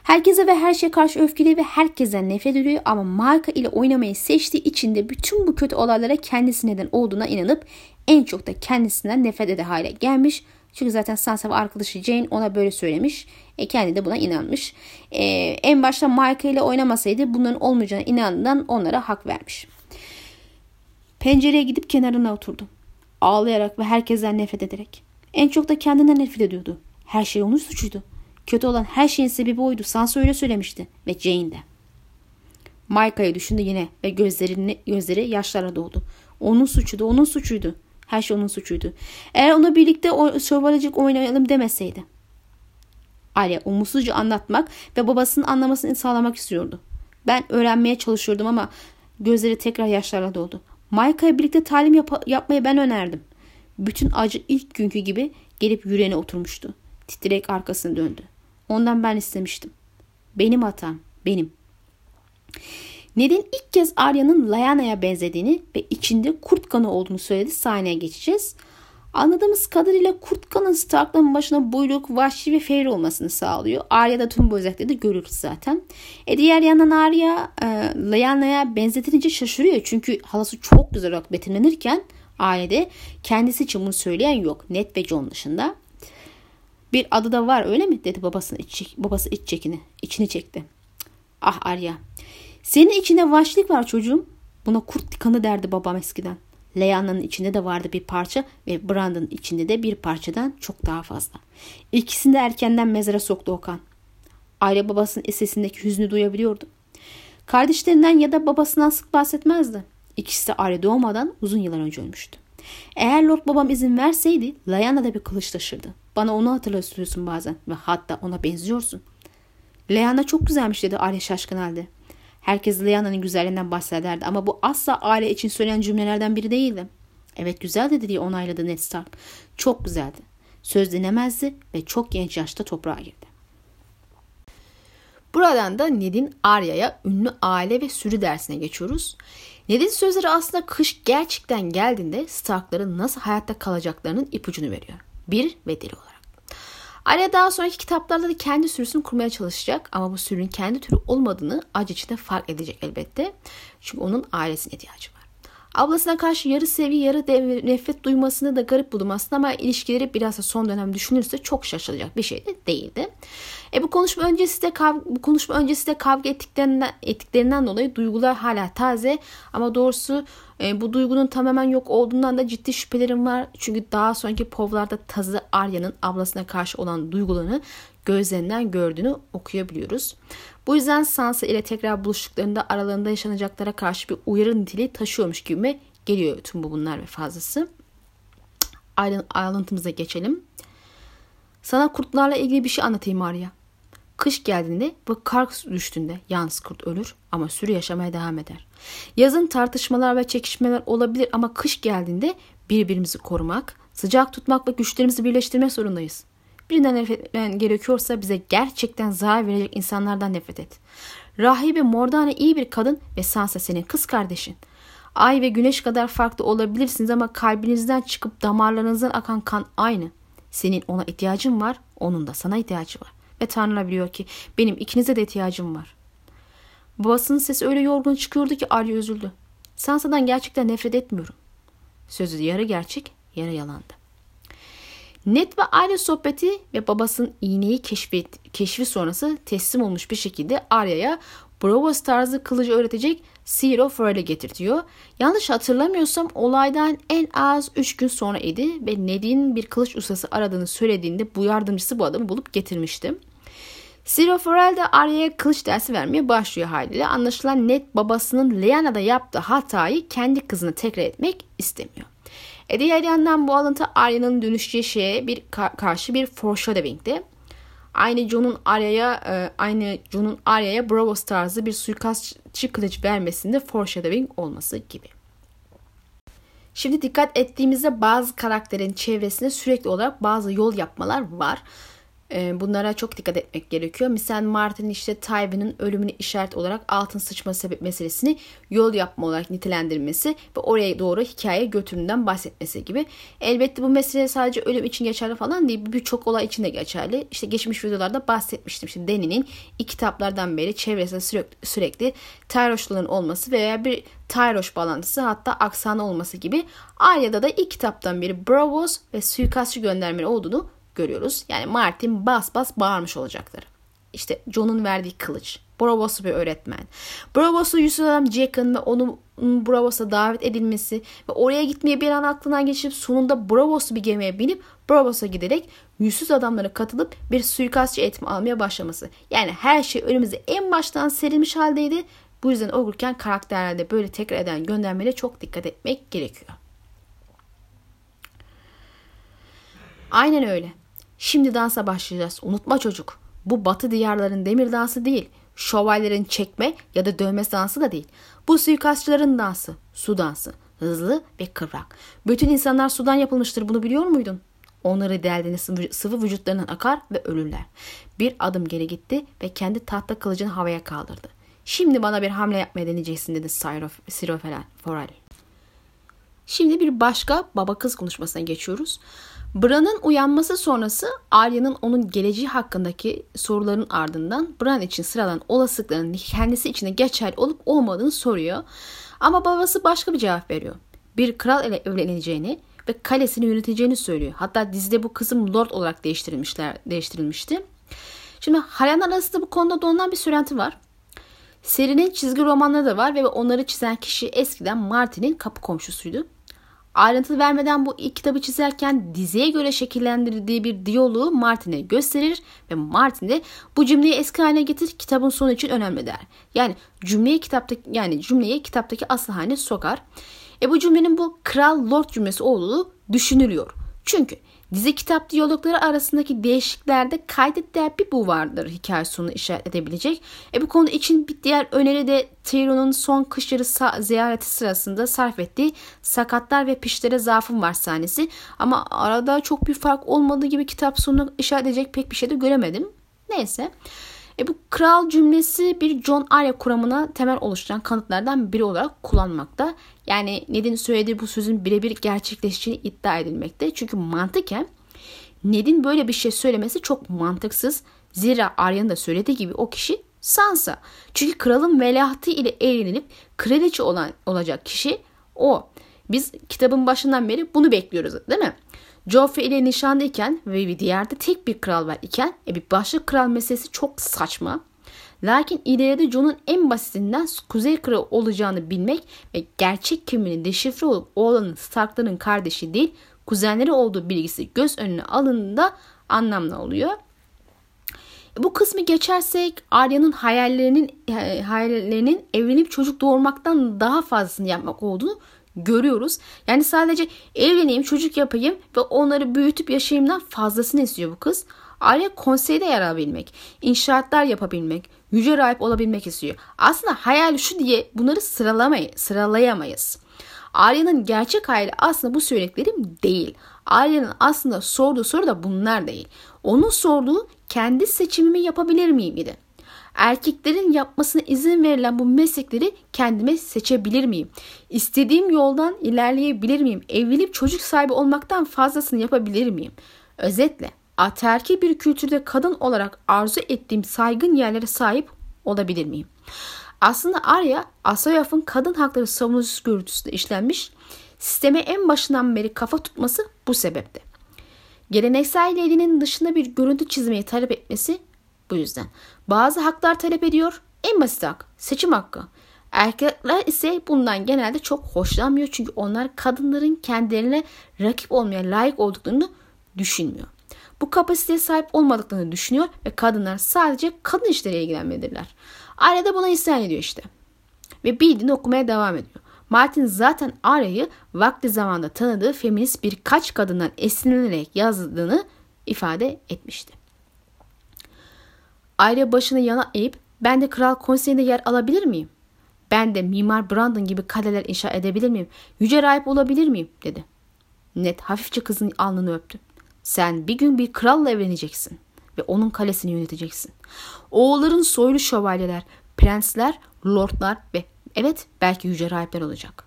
Herkese ve her şeye karşı öfkeli ve herkesten nefret ediyor ama Micah ile oynamayı seçtiği için de bütün bu kötü olaylara kendisi neden olduğuna inanıp en çok da kendisinden nefret eder hale gelmiş. Çünkü zaten Sansa ve arkadaşı Jane ona böyle söylemiş. E, kendi de buna inanmış. E, en başta Micah ile oynamasaydı bunların olmayacağına inandığından onlara hak vermiş. Pencereye gidip kenarına oturdu. Ağlayarak ve herkesten nefret ederek. En çok da kendinden nefret ediyordu. Her şey onun suçuydu. Kötü olan her şeyin sebebi oydu. Sansa öyle söylemişti. Ve Jane de. Micah'yı düşündü yine ve gözlerini, gözleri yaşlarla doldu. Onun suçuydu, onun suçuydu. Her şey onun suçuydu. Eğer ona birlikte o, şövalecik oynayalım demeseydi. Arya umutsuzca anlatmak ve babasının anlamasını sağlamak istiyordu. Ben öğrenmeye çalışıyordum ama gözleri tekrar yaşlarla doldu. Mayka'ya birlikte talim yap- yapmayı ben önerdim. Bütün acı ilk günkü gibi gelip yüreğine oturmuştu. Titrek arkasını döndü. Ondan ben istemiştim. Benim hatam, benim. Ned'in ilk kez Arya'nın Lyana'ya benzediğini ve içinde kurt kanı olduğunu söyledi. Sahneye geçeceğiz. Anladığımız kadarıyla kurt kanın Stark'ların başına buyruk, vahşi ve fevri olmasını sağlıyor. Arya da tüm bu özellikleri de görürüz zaten. E diğer yandan Arya e, Lyana'ya benzetilince şaşırıyor. Çünkü halası çok güzel olarak betimlenirken ailede kendisi için bunu söyleyen yok. Ned ve Jon dışında. Bir adı da var öyle mi? dedi babasının iç, babası iç çekini. içini çekti. Ah Arya. Senin içinde vahşilik var çocuğum. Buna kurt kanı derdi babam eskiden. Leyanna'nın içinde de vardı bir parça ve Brandon'ın içinde de bir parçadan çok daha fazla. İkisini de erkenden mezara soktu Okan. Aile babasının sesindeki hüznü duyabiliyordu. Kardeşlerinden ya da babasından sık bahsetmezdi. İkisi de aile doğmadan uzun yıllar önce ölmüştü. Eğer Lord babam izin verseydi Lyanna da bir kılıç taşırdı. Bana onu hatırlatıyorsun bazen ve hatta ona benziyorsun. Lyanna çok güzelmiş dedi Arya şaşkın halde. Herkes Lyana'nın güzelliğinden bahsederdi ama bu asla aile için söylenen cümlelerden biri değildi. Evet güzeldi diye onayladı Ned Stark. Çok güzeldi. Söz dinlemezdi ve çok genç yaşta toprağa girdi. Buradan da Ned'in Arya'ya ünlü aile ve sürü dersine geçiyoruz. Ned'in sözleri aslında kış gerçekten geldiğinde Stark'ların nasıl hayatta kalacaklarının ipucunu veriyor. Bir ve deli olarak. Arya daha sonraki kitaplarda da kendi sürüsünü kurmaya çalışacak ama bu sürünün kendi türü olmadığını acı içinde fark edecek elbette. Çünkü onun ailesine ihtiyacı var. Ablasına karşı yarı sevgi yarı nefret duymasını da garip buldum aslında ama ilişkileri biraz da son dönem düşünürse çok şaşılacak bir şey de değildi. E bu konuşma öncesi de kav- bu konuşma öncesi de kavga ettiklerinden, ettiklerinden dolayı duygular hala taze ama doğrusu e, bu duygunun tamamen yok olduğundan da ciddi şüphelerim var. Çünkü daha sonraki povlarda tazı Arya'nın ablasına karşı olan duygularını gözlerinden gördüğünü okuyabiliyoruz. Bu yüzden Sansa ile tekrar buluştuklarında aralarında yaşanacaklara karşı bir uyarı niteliği taşıyormuş gibi geliyor tüm bu bunlar ve fazlası. Ayrıntımıza geçelim. Sana kurtlarla ilgili bir şey anlatayım Arya. Kış geldiğinde ve kar düştüğünde yalnız kurt ölür ama sürü yaşamaya devam eder. Yazın tartışmalar ve çekişmeler olabilir ama kış geldiğinde birbirimizi korumak, sıcak tutmak ve güçlerimizi birleştirmek zorundayız. Birinden nefret etmen gerekiyorsa bize gerçekten zarar verecek insanlardan nefret et. Rahibe Mordane iyi bir kadın ve Sansa senin kız kardeşin. Ay ve güneş kadar farklı olabilirsiniz ama kalbinizden çıkıp damarlarınızdan akan kan aynı. Senin ona ihtiyacın var, onun da sana ihtiyacı var. Ve Tanrı biliyor ki benim ikinize de ihtiyacım var. Babasının sesi öyle yorgun çıkıyordu ki Arya üzüldü. Sansa'dan gerçekten nefret etmiyorum. Sözü yarı gerçek, yarı yalandı. Ned ve Arya sohbeti ve babasının iğneyi keşfet, keşfi sonrası teslim olmuş bir şekilde Arya'ya Bravos tarzı kılıcı öğretecek Ciro Forel'i getirtiyor. Yanlış hatırlamıyorsam olaydan en az 3 gün sonra idi ve Ned'in bir kılıç ustası aradığını söylediğinde bu yardımcısı bu adamı bulup getirmiştim. Ciro Forel de Arya'ya kılıç dersi vermeye başlıyor haliyle. Anlaşılan Ned babasının Lyana'da yaptığı hatayı kendi kızına tekrar etmek istemiyor. E diğer yandan bu alıntı Arya'nın dönüşeceği şeye bir karşı bir foreshadowing'di. Aynı Jon'un Arya'ya e, aynı Jon'un Arya'ya Bravos tarzı bir suikastçı kılıç vermesinde foreshadowing olması gibi. Şimdi dikkat ettiğimizde bazı karakterin çevresinde sürekli olarak bazı yol yapmalar var. Ee, bunlara çok dikkat etmek gerekiyor. Misal Martin işte Tywin'in ölümünü işaret olarak altın sıçma sebep meselesini yol yapma olarak nitelendirmesi ve oraya doğru hikaye götürümünden bahsetmesi gibi. Elbette bu mesele sadece ölüm için geçerli falan değil. Birçok olay için de geçerli. İşte geçmiş videolarda bahsetmiştim. İşte Deni'nin ilk kitaplardan beri çevresinde sürekli, sürekli Tyroşluların olması veya bir Tyroş bağlantısı hatta aksanı olması gibi. Arya'da da ilk kitaptan beri Bravos ve suikastçı göndermeleri olduğunu görüyoruz. Yani Martin bas bas bağırmış olacaktır. İşte John'un verdiği kılıç. Bravos'u bir öğretmen. Bravos'u yüzsüz adam Jack'ın ve onun Bravos'a davet edilmesi ve oraya gitmeye bir an aklından geçip sonunda Bravos'u bir gemiye binip Bravos'a giderek yüzsüz adamlara katılıp bir suikastçı eğitimi almaya başlaması. Yani her şey önümüzde en baştan serilmiş haldeydi. Bu yüzden okurken karakterlerde böyle tekrar eden göndermelere çok dikkat etmek gerekiyor. Aynen öyle. Şimdi dansa başlayacağız. Unutma çocuk. Bu batı diyarların demir dansı değil. Şövalyelerin çekme ya da dövme dansı da değil. Bu suikastçıların dansı. Su dansı. Hızlı ve kıvrak. Bütün insanlar sudan yapılmıştır. Bunu biliyor muydun? Onları deldiğinde sıvı vücutlarından akar ve ölürler. Bir adım geri gitti ve kendi tahta kılıcını havaya kaldırdı. Şimdi bana bir hamle yapmaya deneyeceksin dedi Ciro Forel. Şimdi bir başka baba kız konuşmasına geçiyoruz. Bran'ın uyanması sonrası Arya'nın onun geleceği hakkındaki soruların ardından Bran için sıralanan olasılıkların kendisi içinde geçerli olup olmadığını soruyor. Ama babası başka bir cevap veriyor. Bir kral ile evleneceğini ve kalesini yöneteceğini söylüyor. Hatta dizide bu kızım Lord olarak değiştirilmişler, değiştirilmişti. Şimdi hayran arasında bu konuda donulan bir söylenti var. Serinin çizgi romanları da var ve onları çizen kişi eskiden Martin'in kapı komşusuydu. Ayrıntı vermeden bu ilk kitabı çizerken diziye göre şekillendirdiği bir diyaloğu Martin'e gösterir ve Martin de bu cümleyi eski haline getir kitabın sonu için önemli der. Yani cümleyi kitaptaki yani cümleyi kitaptaki asıl haline sokar. E bu cümlenin bu kral lord cümlesi olduğu düşünülüyor. Çünkü Dizi kitap diyalogları arasındaki değişikliklerde kaydet bir bu vardır hikaye sonunu işaret edebilecek. E bu konu için bir diğer öneri de Tyrone'un son kış yarı ziyareti sırasında sarf ettiği sakatlar ve pişlere zaafım var sahnesi. Ama arada çok bir fark olmadığı gibi kitap sonunu işaret edecek pek bir şey de göremedim. Neyse. E bu kral cümlesi bir John Arya kuramına temel oluşturan kanıtlardan biri olarak kullanmakta. Yani Ned'in söylediği bu sözün birebir gerçekleşeceğini iddia edilmekte. Çünkü mantıken Ned'in böyle bir şey söylemesi çok mantıksız. Zira Arya'nın da söylediği gibi o kişi Sansa. Çünkü kralın veliahtı ile evlenilip kraliçe olan olacak kişi o. Biz kitabın başından beri bunu bekliyoruz değil mi? Joffrey ile nişanlıyken ve bir diğerde tek bir kral var iken e bir başka kral meselesi çok saçma. Lakin ileride Jon'un en basitinden Kuzey Kralı olacağını bilmek ve gerçek kimliğini deşifre olup oğlanın Stark'ların kardeşi değil kuzenleri olduğu bilgisi göz önüne alındığında anlamlı oluyor. Bu kısmı geçersek Arya'nın hayallerinin hayallerinin evlenip çocuk doğurmaktan daha fazlasını yapmak olduğunu görüyoruz. Yani sadece evleneyim, çocuk yapayım ve onları büyütüp yaşayayımdan fazlasını istiyor bu kız. Arya konseyde yer alabilmek, inşaatlar yapabilmek, yüce rahip olabilmek istiyor. Aslında hayal şu diye bunları sıralamayı, sıralayamayız. Arya'nın gerçek hayali aslında bu söylediklerim değil. Arya'nın aslında sorduğu soru da bunlar değil. Onun sorduğu kendi seçimimi yapabilir miyim idi. Erkeklerin yapmasına izin verilen bu meslekleri kendime seçebilir miyim? İstediğim yoldan ilerleyebilir miyim? Evlenip çocuk sahibi olmaktan fazlasını yapabilir miyim? Özetle ataerkil bir kültürde kadın olarak arzu ettiğim saygın yerlere sahip olabilir miyim? Aslında Arya Asoyaf'ın kadın hakları savunucusu görüntüsünde işlenmiş sisteme en başından beri kafa tutması bu sebepte. Geleneksel lady'nin dışında bir görüntü çizmeyi talep etmesi bu yüzden. Bazı haklar talep ediyor. En basit hak seçim hakkı. Erkekler ise bundan genelde çok hoşlanmıyor çünkü onlar kadınların kendilerine rakip olmaya layık olduklarını düşünmüyor. Bu kapasiteye sahip olmadıklarını düşünüyor ve kadınlar sadece kadın işleriyle ilgilenmelidirler. Arya da buna isyan ediyor işte. Ve bildiğini okumaya devam ediyor. Martin zaten Arya'yı vakti zamanda tanıdığı feminist birkaç kadından esinlenerek yazdığını ifade etmişti. Arya başını yana eğip ben de kral konseyinde yer alabilir miyim? Ben de mimar Brandon gibi kaleler inşa edebilir miyim? Yüce rahip olabilir miyim? dedi. Ned hafifçe kızın alnını öptü. Sen bir gün bir kralla evleneceksin ve onun kalesini yöneteceksin. Oğulların soylu şövalyeler, prensler, lordlar ve evet belki yüce rahipler olacak.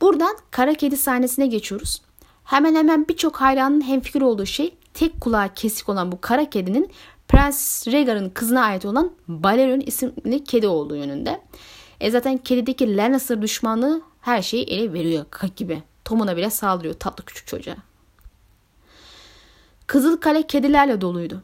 Buradan kara kedi sahnesine geçiyoruz. Hemen hemen birçok hayranın hemfikir olduğu şey tek kulağı kesik olan bu kara kedinin Prens Rhaegar'ın kızına ait olan Balerion isimli kedi olduğu yönünde. E zaten kedideki Lannister düşmanlığı her şeyi ele veriyor gibi. Tom'una bile saldırıyor tatlı küçük çocuğa. Kızıl Kale kedilerle doluydu.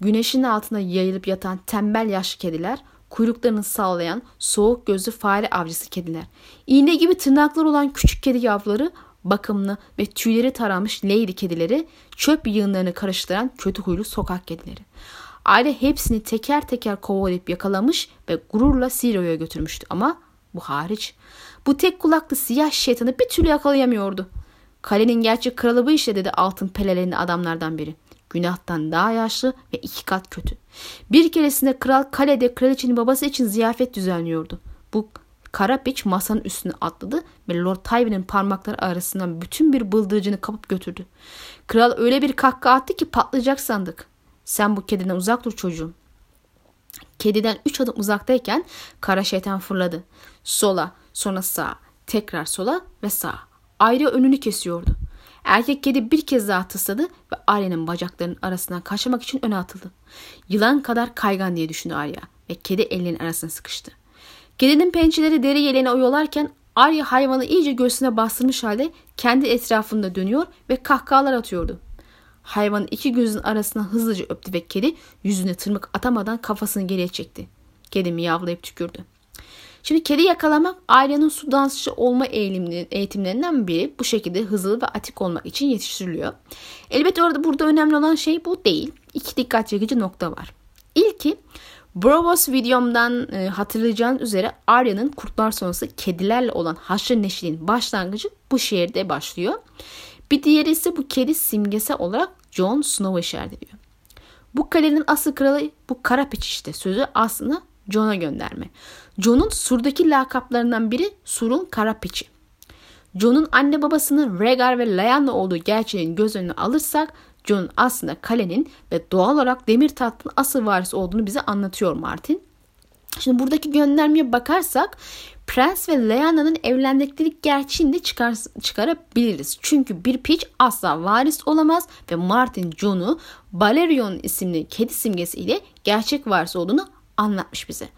Güneşin altında yayılıp yatan tembel yaşlı kediler, kuyruklarını sallayan soğuk gözlü fare avcısı kediler, iğne gibi tırnaklar olan küçük kedi yavruları, bakımlı ve tüyleri taranmış lady kedileri, çöp yığınlarını karıştıran kötü huylu sokak kedileri. Aile hepsini teker teker kovalayıp yakalamış ve gururla Siro'ya götürmüştü ama bu hariç. Bu tek kulaklı siyah şeytanı bir türlü yakalayamıyordu. Kalenin gerçek kralı bu işte dedi altın pelelerini adamlardan biri. Günahtan daha yaşlı ve iki kat kötü. Bir keresinde kral kalede kraliçenin babası için ziyafet düzenliyordu. Bu kara piç masanın üstüne atladı ve Lord Tywin'in parmakları arasından bütün bir bıldırcını kapıp götürdü. Kral öyle bir kahkaha attı ki patlayacak sandık. Sen bu kediden uzak dur çocuğum. Kediden üç adım uzaktayken kara şeytan fırladı. Sola, sonra sağa, tekrar sola ve sağa. Arya önünü kesiyordu. Erkek kedi bir kez daha tısladı ve Arya'nın bacaklarının arasından kaçmak için öne atıldı. Yılan kadar kaygan diye düşündü Arya ve kedi elinin arasına sıkıştı. Kedinin pençeleri deri yeleğine oyalarken Arya hayvanı iyice göğsüne bastırmış halde kendi etrafında dönüyor ve kahkahalar atıyordu. Hayvanın iki gözün arasına hızlıca öptü ve kedi yüzüne tırmık atamadan kafasını geriye çekti. Kedi miyavlayıp tükürdü. Şimdi kedi yakalamak ailenin su dansçı olma eğitimlerinden biri. Bu şekilde hızlı ve atik olmak için yetiştiriliyor. Elbette orada burada önemli olan şey bu değil. İki dikkat çekici nokta var. İlki Bravos videomdan e, hatırlayacağınız üzere Arya'nın kurtlar sonrası kedilerle olan haşır neşrin başlangıcı bu şehirde başlıyor. Bir diğeri ise bu kedi simgesi olarak Jon Snow'u işaret ediyor. Bu kalenin asıl kralı bu kara piç işte sözü aslında Jon'a gönderme. Jon'un Sur'daki lakaplarından biri Sur'un kara piçi. Jon'un anne babasının Rhaegar ve Lyanna olduğu gerçeğini göz önüne alırsak Jon'un aslında kalenin ve doğal olarak demir tahtın asıl varisi olduğunu bize anlatıyor Martin. Şimdi buradaki göndermeye bakarsak Prens ve Lyanna'nın evlendikleri gerçeğini de çıkar, çıkarabiliriz. Çünkü bir piç asla varis olamaz ve Martin Jon'u Balerion isimli kedi simgesiyle gerçek varis olduğunu anlatmış bize.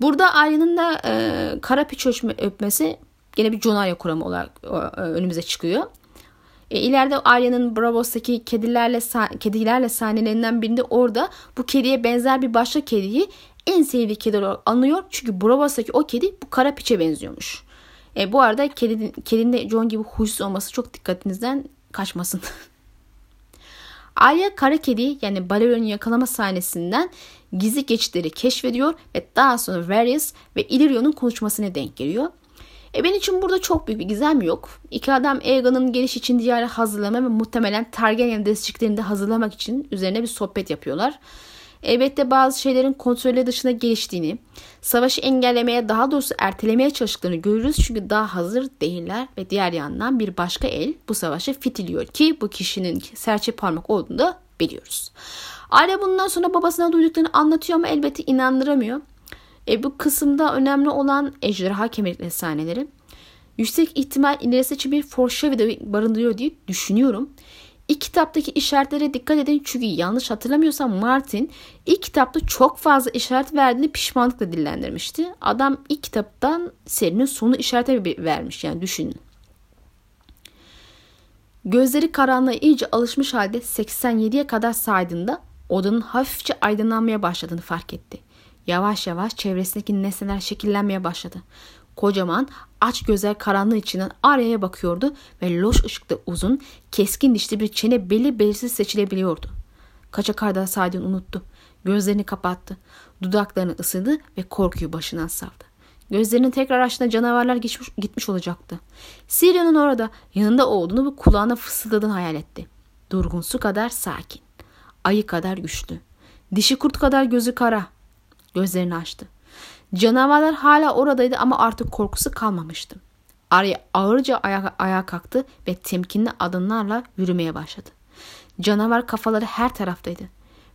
Burada Arya'nın da e, kara piç öpmesi gene bir Jonarya kuramı olarak e, önümüze çıkıyor. E, ileride Arya'nın Bravos'taki kedilerle kedilerle sahnelerinden birinde orada bu kediye benzer bir başka kediyi en sevdiği kedi olarak anıyor. Çünkü Bravos'taki o kedi bu kara piçe benziyormuş. E, bu arada kedinin, kedinin de John gibi huysuz olması çok dikkatinizden kaçmasın. Arya kara kedi yani Balerion yakalama sahnesinden gizli geçitleri keşfediyor ve daha sonra Varys ve Illyrio'nun konuşmasına denk geliyor. E benim için burada çok büyük bir gizem yok. İki adam Aegon'un geliş için diyarı hazırlama ve muhtemelen Targaryen desteklerini de hazırlamak için üzerine bir sohbet yapıyorlar. Elbette bazı şeylerin kontrolü dışına geliştiğini, savaşı engellemeye daha doğrusu ertelemeye çalıştıklarını görürüz çünkü daha hazır değiller ve diğer yandan bir başka el bu savaşı fitiliyor ki bu kişinin serçe parmak olduğunu da biliyoruz. Aile bundan sonra babasına duyduklarını anlatıyor ama elbette inandıramıyor. E, bu kısımda önemli olan ejderha kemerlikleri sahneleri. Yüksek ihtimal ilerisi için bir foreshadow barındırıyor diye düşünüyorum. İlk kitaptaki işaretlere dikkat edin çünkü yanlış hatırlamıyorsam Martin ilk kitapta çok fazla işaret verdiğini pişmanlıkla dillendirmişti. Adam ilk kitaptan serinin sonu işareti vermiş yani düşünün. Gözleri karanlığa iyice alışmış halde 87'ye kadar saydığında odanın hafifçe aydınlanmaya başladığını fark etti. Yavaş yavaş çevresindeki nesneler şekillenmeye başladı. Kocaman aç gözler karanlığı içinden araya bakıyordu ve loş ışıkta uzun, keskin dişli bir çene belli belirsiz seçilebiliyordu. Kaça karda saydığını unuttu. Gözlerini kapattı. Dudaklarını ısırdı ve korkuyu başından savdı. Gözlerinin tekrar açtığında canavarlar geçmiş, gitmiş olacaktı. Siria'nın orada yanında olduğunu ve kulağına fısıldadığını hayal etti. Durgun su kadar sakin. Ayı kadar güçlü. Dişi kurt kadar gözü kara. Gözlerini açtı. Canavarlar hala oradaydı ama artık korkusu kalmamıştı. Arya ağırca ayağa, ayağa kalktı ve temkinli adımlarla yürümeye başladı. Canavar kafaları her taraftaydı.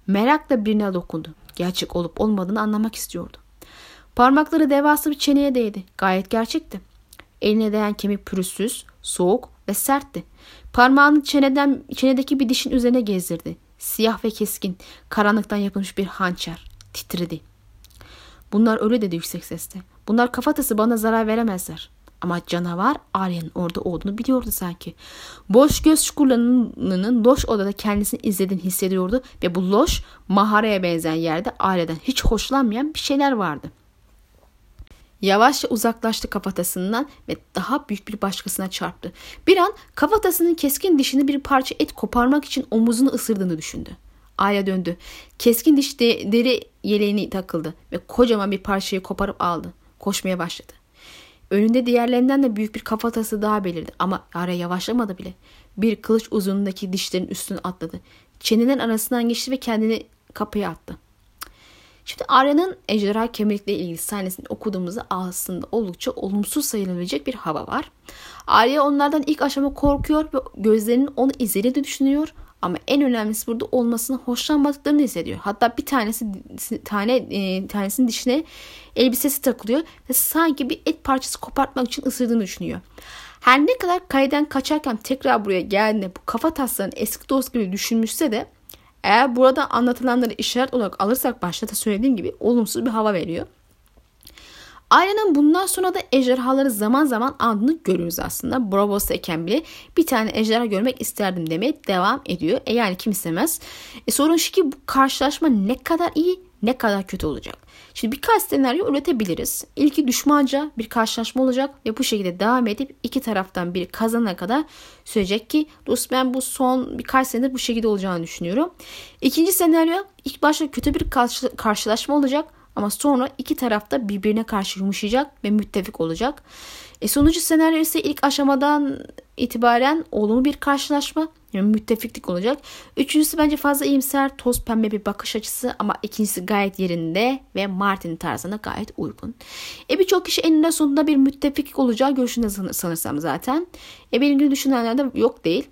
Merakla birine dokundu. Gerçek olup olmadığını anlamak istiyordu. Parmakları devasa bir çeneye değdi. Gayet gerçekti. Eline değen kemik pürüzsüz, soğuk ve sertti. Parmağını çeneden, çenedeki bir dişin üzerine gezdirdi. Siyah ve keskin, karanlıktan yapılmış bir hançer. Titredi. Bunlar öyle dedi yüksek sesle. Bunlar kafatası bana zarar veremezler. Ama canavar Arya'nın orada olduğunu biliyordu sanki. Boş göz çukurlarının loş odada kendisini izlediğini hissediyordu ve bu loş maharaya benzeyen yerde Arya'dan hiç hoşlanmayan bir şeyler vardı. Yavaşça uzaklaştı kafatasından ve daha büyük bir başkasına çarptı. Bir an kafatasının keskin dişini bir parça et koparmak için omuzunu ısırdığını düşündü. Aya döndü. Keskin diş de, deri yeleğini takıldı ve kocaman bir parçayı koparıp aldı. Koşmaya başladı. Önünde diğerlerinden de büyük bir kafatası daha belirdi ama Arya yavaşlamadı bile. Bir kılıç uzunluğundaki dişlerin üstüne atladı. Çenelerin arasından geçti ve kendini kapıya attı. Şimdi Arya'nın ejderha kemikle ilgili sahnesini okuduğumuzda aslında oldukça olumsuz sayılabilecek bir hava var. Arya onlardan ilk aşama korkuyor ve gözlerinin onu izlediğini düşünüyor. Ama en önemlisi burada olmasını hoşlanmadıklarını hissediyor. Hatta bir tanesi tane e, tanesinin dişine elbisesi takılıyor ve sanki bir et parçası kopartmak için ısırdığını düşünüyor. Her ne kadar kayden kaçarken tekrar buraya geldiğinde bu kafa taslarını eski dost gibi düşünmüşse de eğer burada anlatılanları işaret olarak alırsak başta da söylediğim gibi olumsuz bir hava veriyor. Ailenin bundan sonra da ejderhaları zaman zaman andığını görürüz aslında. Bravos'tayken bile bir tane ejderha görmek isterdim demeye devam ediyor. E yani kim istemez. E sorun şu ki bu karşılaşma ne kadar iyi ne kadar kötü olacak. Şimdi birkaç senaryo üretebiliriz. İlki düşmanca bir karşılaşma olacak ve bu şekilde devam edip iki taraftan biri kazanana kadar sürecek ki dostum ben bu son birkaç senedir bu şekilde olacağını düşünüyorum. İkinci senaryo ilk başta kötü bir karşılaşma olacak ama sonra iki tarafta birbirine karşı yumuşayacak ve müttefik olacak. E sonucu senaryo ise ilk aşamadan itibaren olumlu bir karşılaşma yani müttefiklik olacak. Üçüncüsü bence fazla iyimser, toz pembe bir bakış açısı ama ikincisi gayet yerinde ve Martin tarzına gayet uygun. E birçok kişi eninde sonunda bir müttefiklik olacağı görüşünde sanırsam zaten. E benim gibi düşünenler de yok değil.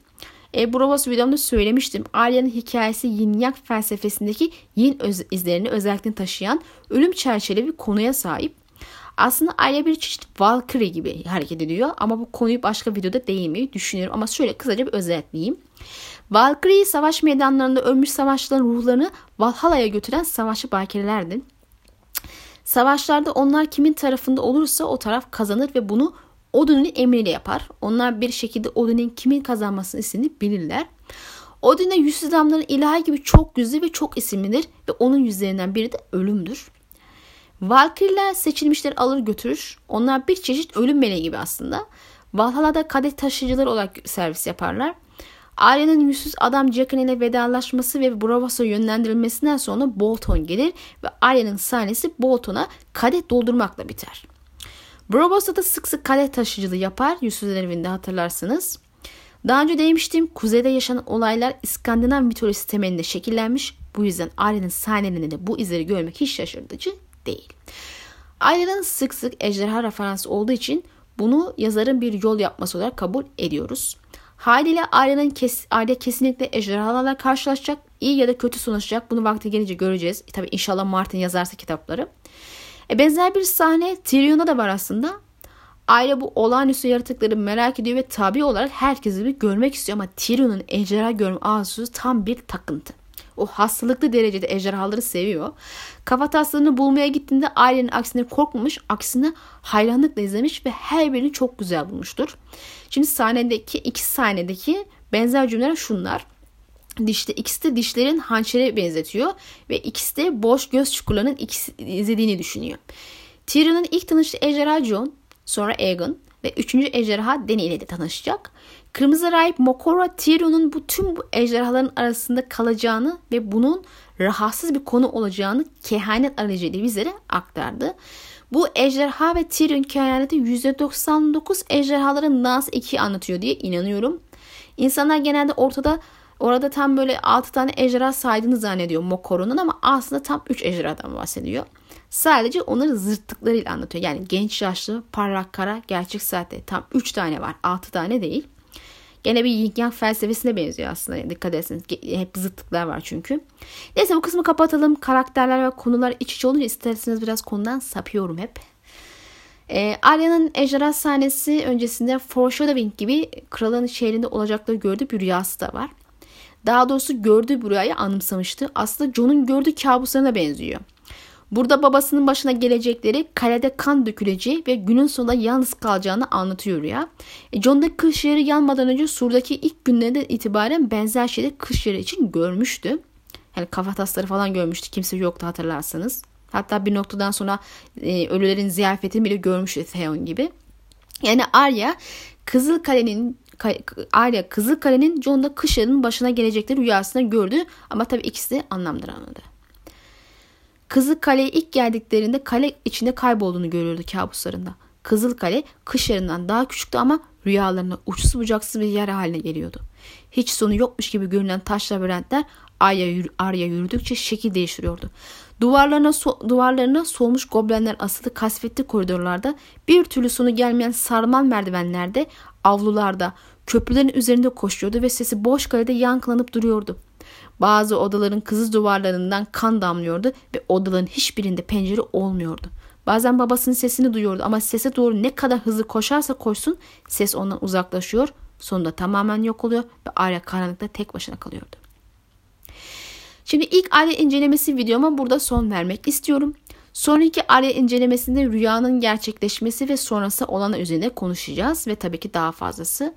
E, Brovos videomda söylemiştim. Arya'nın hikayesi yin yang felsefesindeki yin öz, izlerini özellikle taşıyan ölüm çerçeveli bir konuya sahip. Aslında Arya bir çeşit Valkyrie gibi hareket ediyor ama bu konuyu başka videoda değinmeyi düşünüyorum ama şöyle kısaca bir özetleyeyim. Valkyrie savaş meydanlarında ölmüş savaşçıların ruhlarını Valhalla'ya götüren savaşçı bakirelerdi. Savaşlarda onlar kimin tarafında olursa o taraf kazanır ve bunu Odin'in emriyle yapar. Onlar bir şekilde Odin'in kimin kazanmasını istediğini bilirler. Odin'e yüzsüz adamların ilahi gibi çok yüzlü ve çok isimlidir ve onun yüzlerinden biri de ölümdür. Valkyrie'ler seçilmişleri alır götürür. Onlar bir çeşit ölüm meleği gibi aslında. Valhalla'da kadeh taşıyıcılar olarak servis yaparlar. Arya'nın yüzsüz adam Jaqen ile vedalaşması ve Bravos'a yönlendirilmesinden sonra Bolton gelir ve Arya'nın sahnesi Bolton'a kadeh doldurmakla biter. Brabosta da sık sık kale taşıcılığı yapar. Yüzsüzler evinde hatırlarsınız. Daha önce demiştim kuzeyde yaşanan olaylar İskandinav mitolojisi temelinde şekillenmiş. Bu yüzden Arya'nın sahnelerinde bu izleri görmek hiç şaşırtıcı değil. Arya'nın sık sık ejderha referansı olduğu için bunu yazarın bir yol yapması olarak kabul ediyoruz. Haliyle Arya'nın kes, Arya kesinlikle ejderhalarla karşılaşacak. iyi ya da kötü sonuçlayacak. Bunu vakti gelince göreceğiz. E, tabii inşallah Martin yazarsa kitapları. E, benzer bir sahne Tyrion'da da var aslında. Arya bu olağanüstü yaratıkları merak ediyor ve tabi olarak herkesi bir görmek istiyor ama Tyrion'un ejderha görme arzusu tam bir takıntı. O hastalıklı derecede ejderhaları seviyor. Kafataslarını bulmaya gittiğinde ailenin aksine korkmamış, aksine hayranlıkla izlemiş ve her birini çok güzel bulmuştur. Şimdi sahnedeki iki sahnedeki benzer cümleler şunlar. Dişte ikisi de dişlerin hançere benzetiyor ve ikisi de boş göz çukurlarının izlediğini düşünüyor. Tyrion'un ilk tanıştığı ejderha Jon, sonra Aegon ve üçüncü ejderha Dany ile de tanışacak. Kırmızı Rahip Mokora Tyrion'un bu tüm bu ejderhaların arasında kalacağını ve bunun rahatsız bir konu olacağını kehanet aracıyla bizlere aktardı. Bu ejderha ve Tyrion kehaneti %99 ejderhaların Nas 2 anlatıyor diye inanıyorum. İnsanlar genelde ortada orada tam böyle 6 tane ejderha saydığını zannediyor Mokoro'nun ama aslında tam 3 ejderhadan bahsediyor. Sadece onları zırttıklarıyla anlatıyor. Yani genç yaşlı, parlak kara, gerçek saatte tam 3 tane var. 6 tane değil. Gene bir yin yang felsefesine benziyor aslında dikkat ederseniz. Hep zıtlıklar var çünkü. Neyse bu kısmı kapatalım. Karakterler ve konular iç içe olunca isterseniz biraz konudan sapıyorum hep. E, Arya'nın ejderha sahnesi öncesinde foreshadowing gibi kralın şehrinde olacakları gördüğü bir rüyası da var. Daha doğrusu gördüğü bir rüyayı anımsamıştı. Aslında Jon'un gördüğü kabuslarına benziyor. Burada babasının başına gelecekleri, kalede kan döküleceği ve günün sonunda yalnız kalacağını anlatıyor ya. E John da kış yeri yanmadan önce Sur'daki ilk günlerden itibaren benzer şeyleri kış yeri için görmüştü. Yani kafa tasları falan görmüştü. Kimse yoktu hatırlarsanız. Hatta bir noktadan sonra e, ölülerin ziyafetini bile görmüştü Theon gibi. Yani Arya Kızıl Kale'nin Arya Kızıl Kale'nin Jon'da kış yarının başına gelecekleri rüyasında gördü ama tabii ikisi de anlamlandıramadı. Kızıl Kale'ye ilk geldiklerinde kale içinde kaybolduğunu görüyordu kabuslarında. Kızıl Kale kış yarından daha küçüktü ama rüyalarına uçsuz bucaksız bir yer haline geliyordu. Hiç sonu yokmuş gibi görünen taş labirentler Arya, yürü, Arya yürüdükçe şekil değiştiriyordu. Duvarlarına, so, duvarlarına solmuş goblenler asılı kasvetli koridorlarda bir türlü sonu gelmeyen sarmal merdivenlerde, avlularda, köprülerin üzerinde koşuyordu ve sesi boş kalede yankılanıp duruyordu. Bazı odaların kızıl duvarlarından kan damlıyordu ve odaların hiçbirinde pencere olmuyordu. Bazen babasının sesini duyuyordu ama sese doğru ne kadar hızlı koşarsa koşsun ses ondan uzaklaşıyor. Sonunda tamamen yok oluyor ve Arya karanlıkta tek başına kalıyordu. Şimdi ilk Arya incelemesi videoma burada son vermek istiyorum. Sonraki Arya incelemesinde rüyanın gerçekleşmesi ve sonrası olanı üzerine konuşacağız ve tabii ki daha fazlası.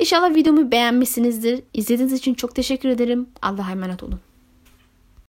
İnşallah videomu beğenmişsinizdir. İzlediğiniz için çok teşekkür ederim. Allah'a emanet olun.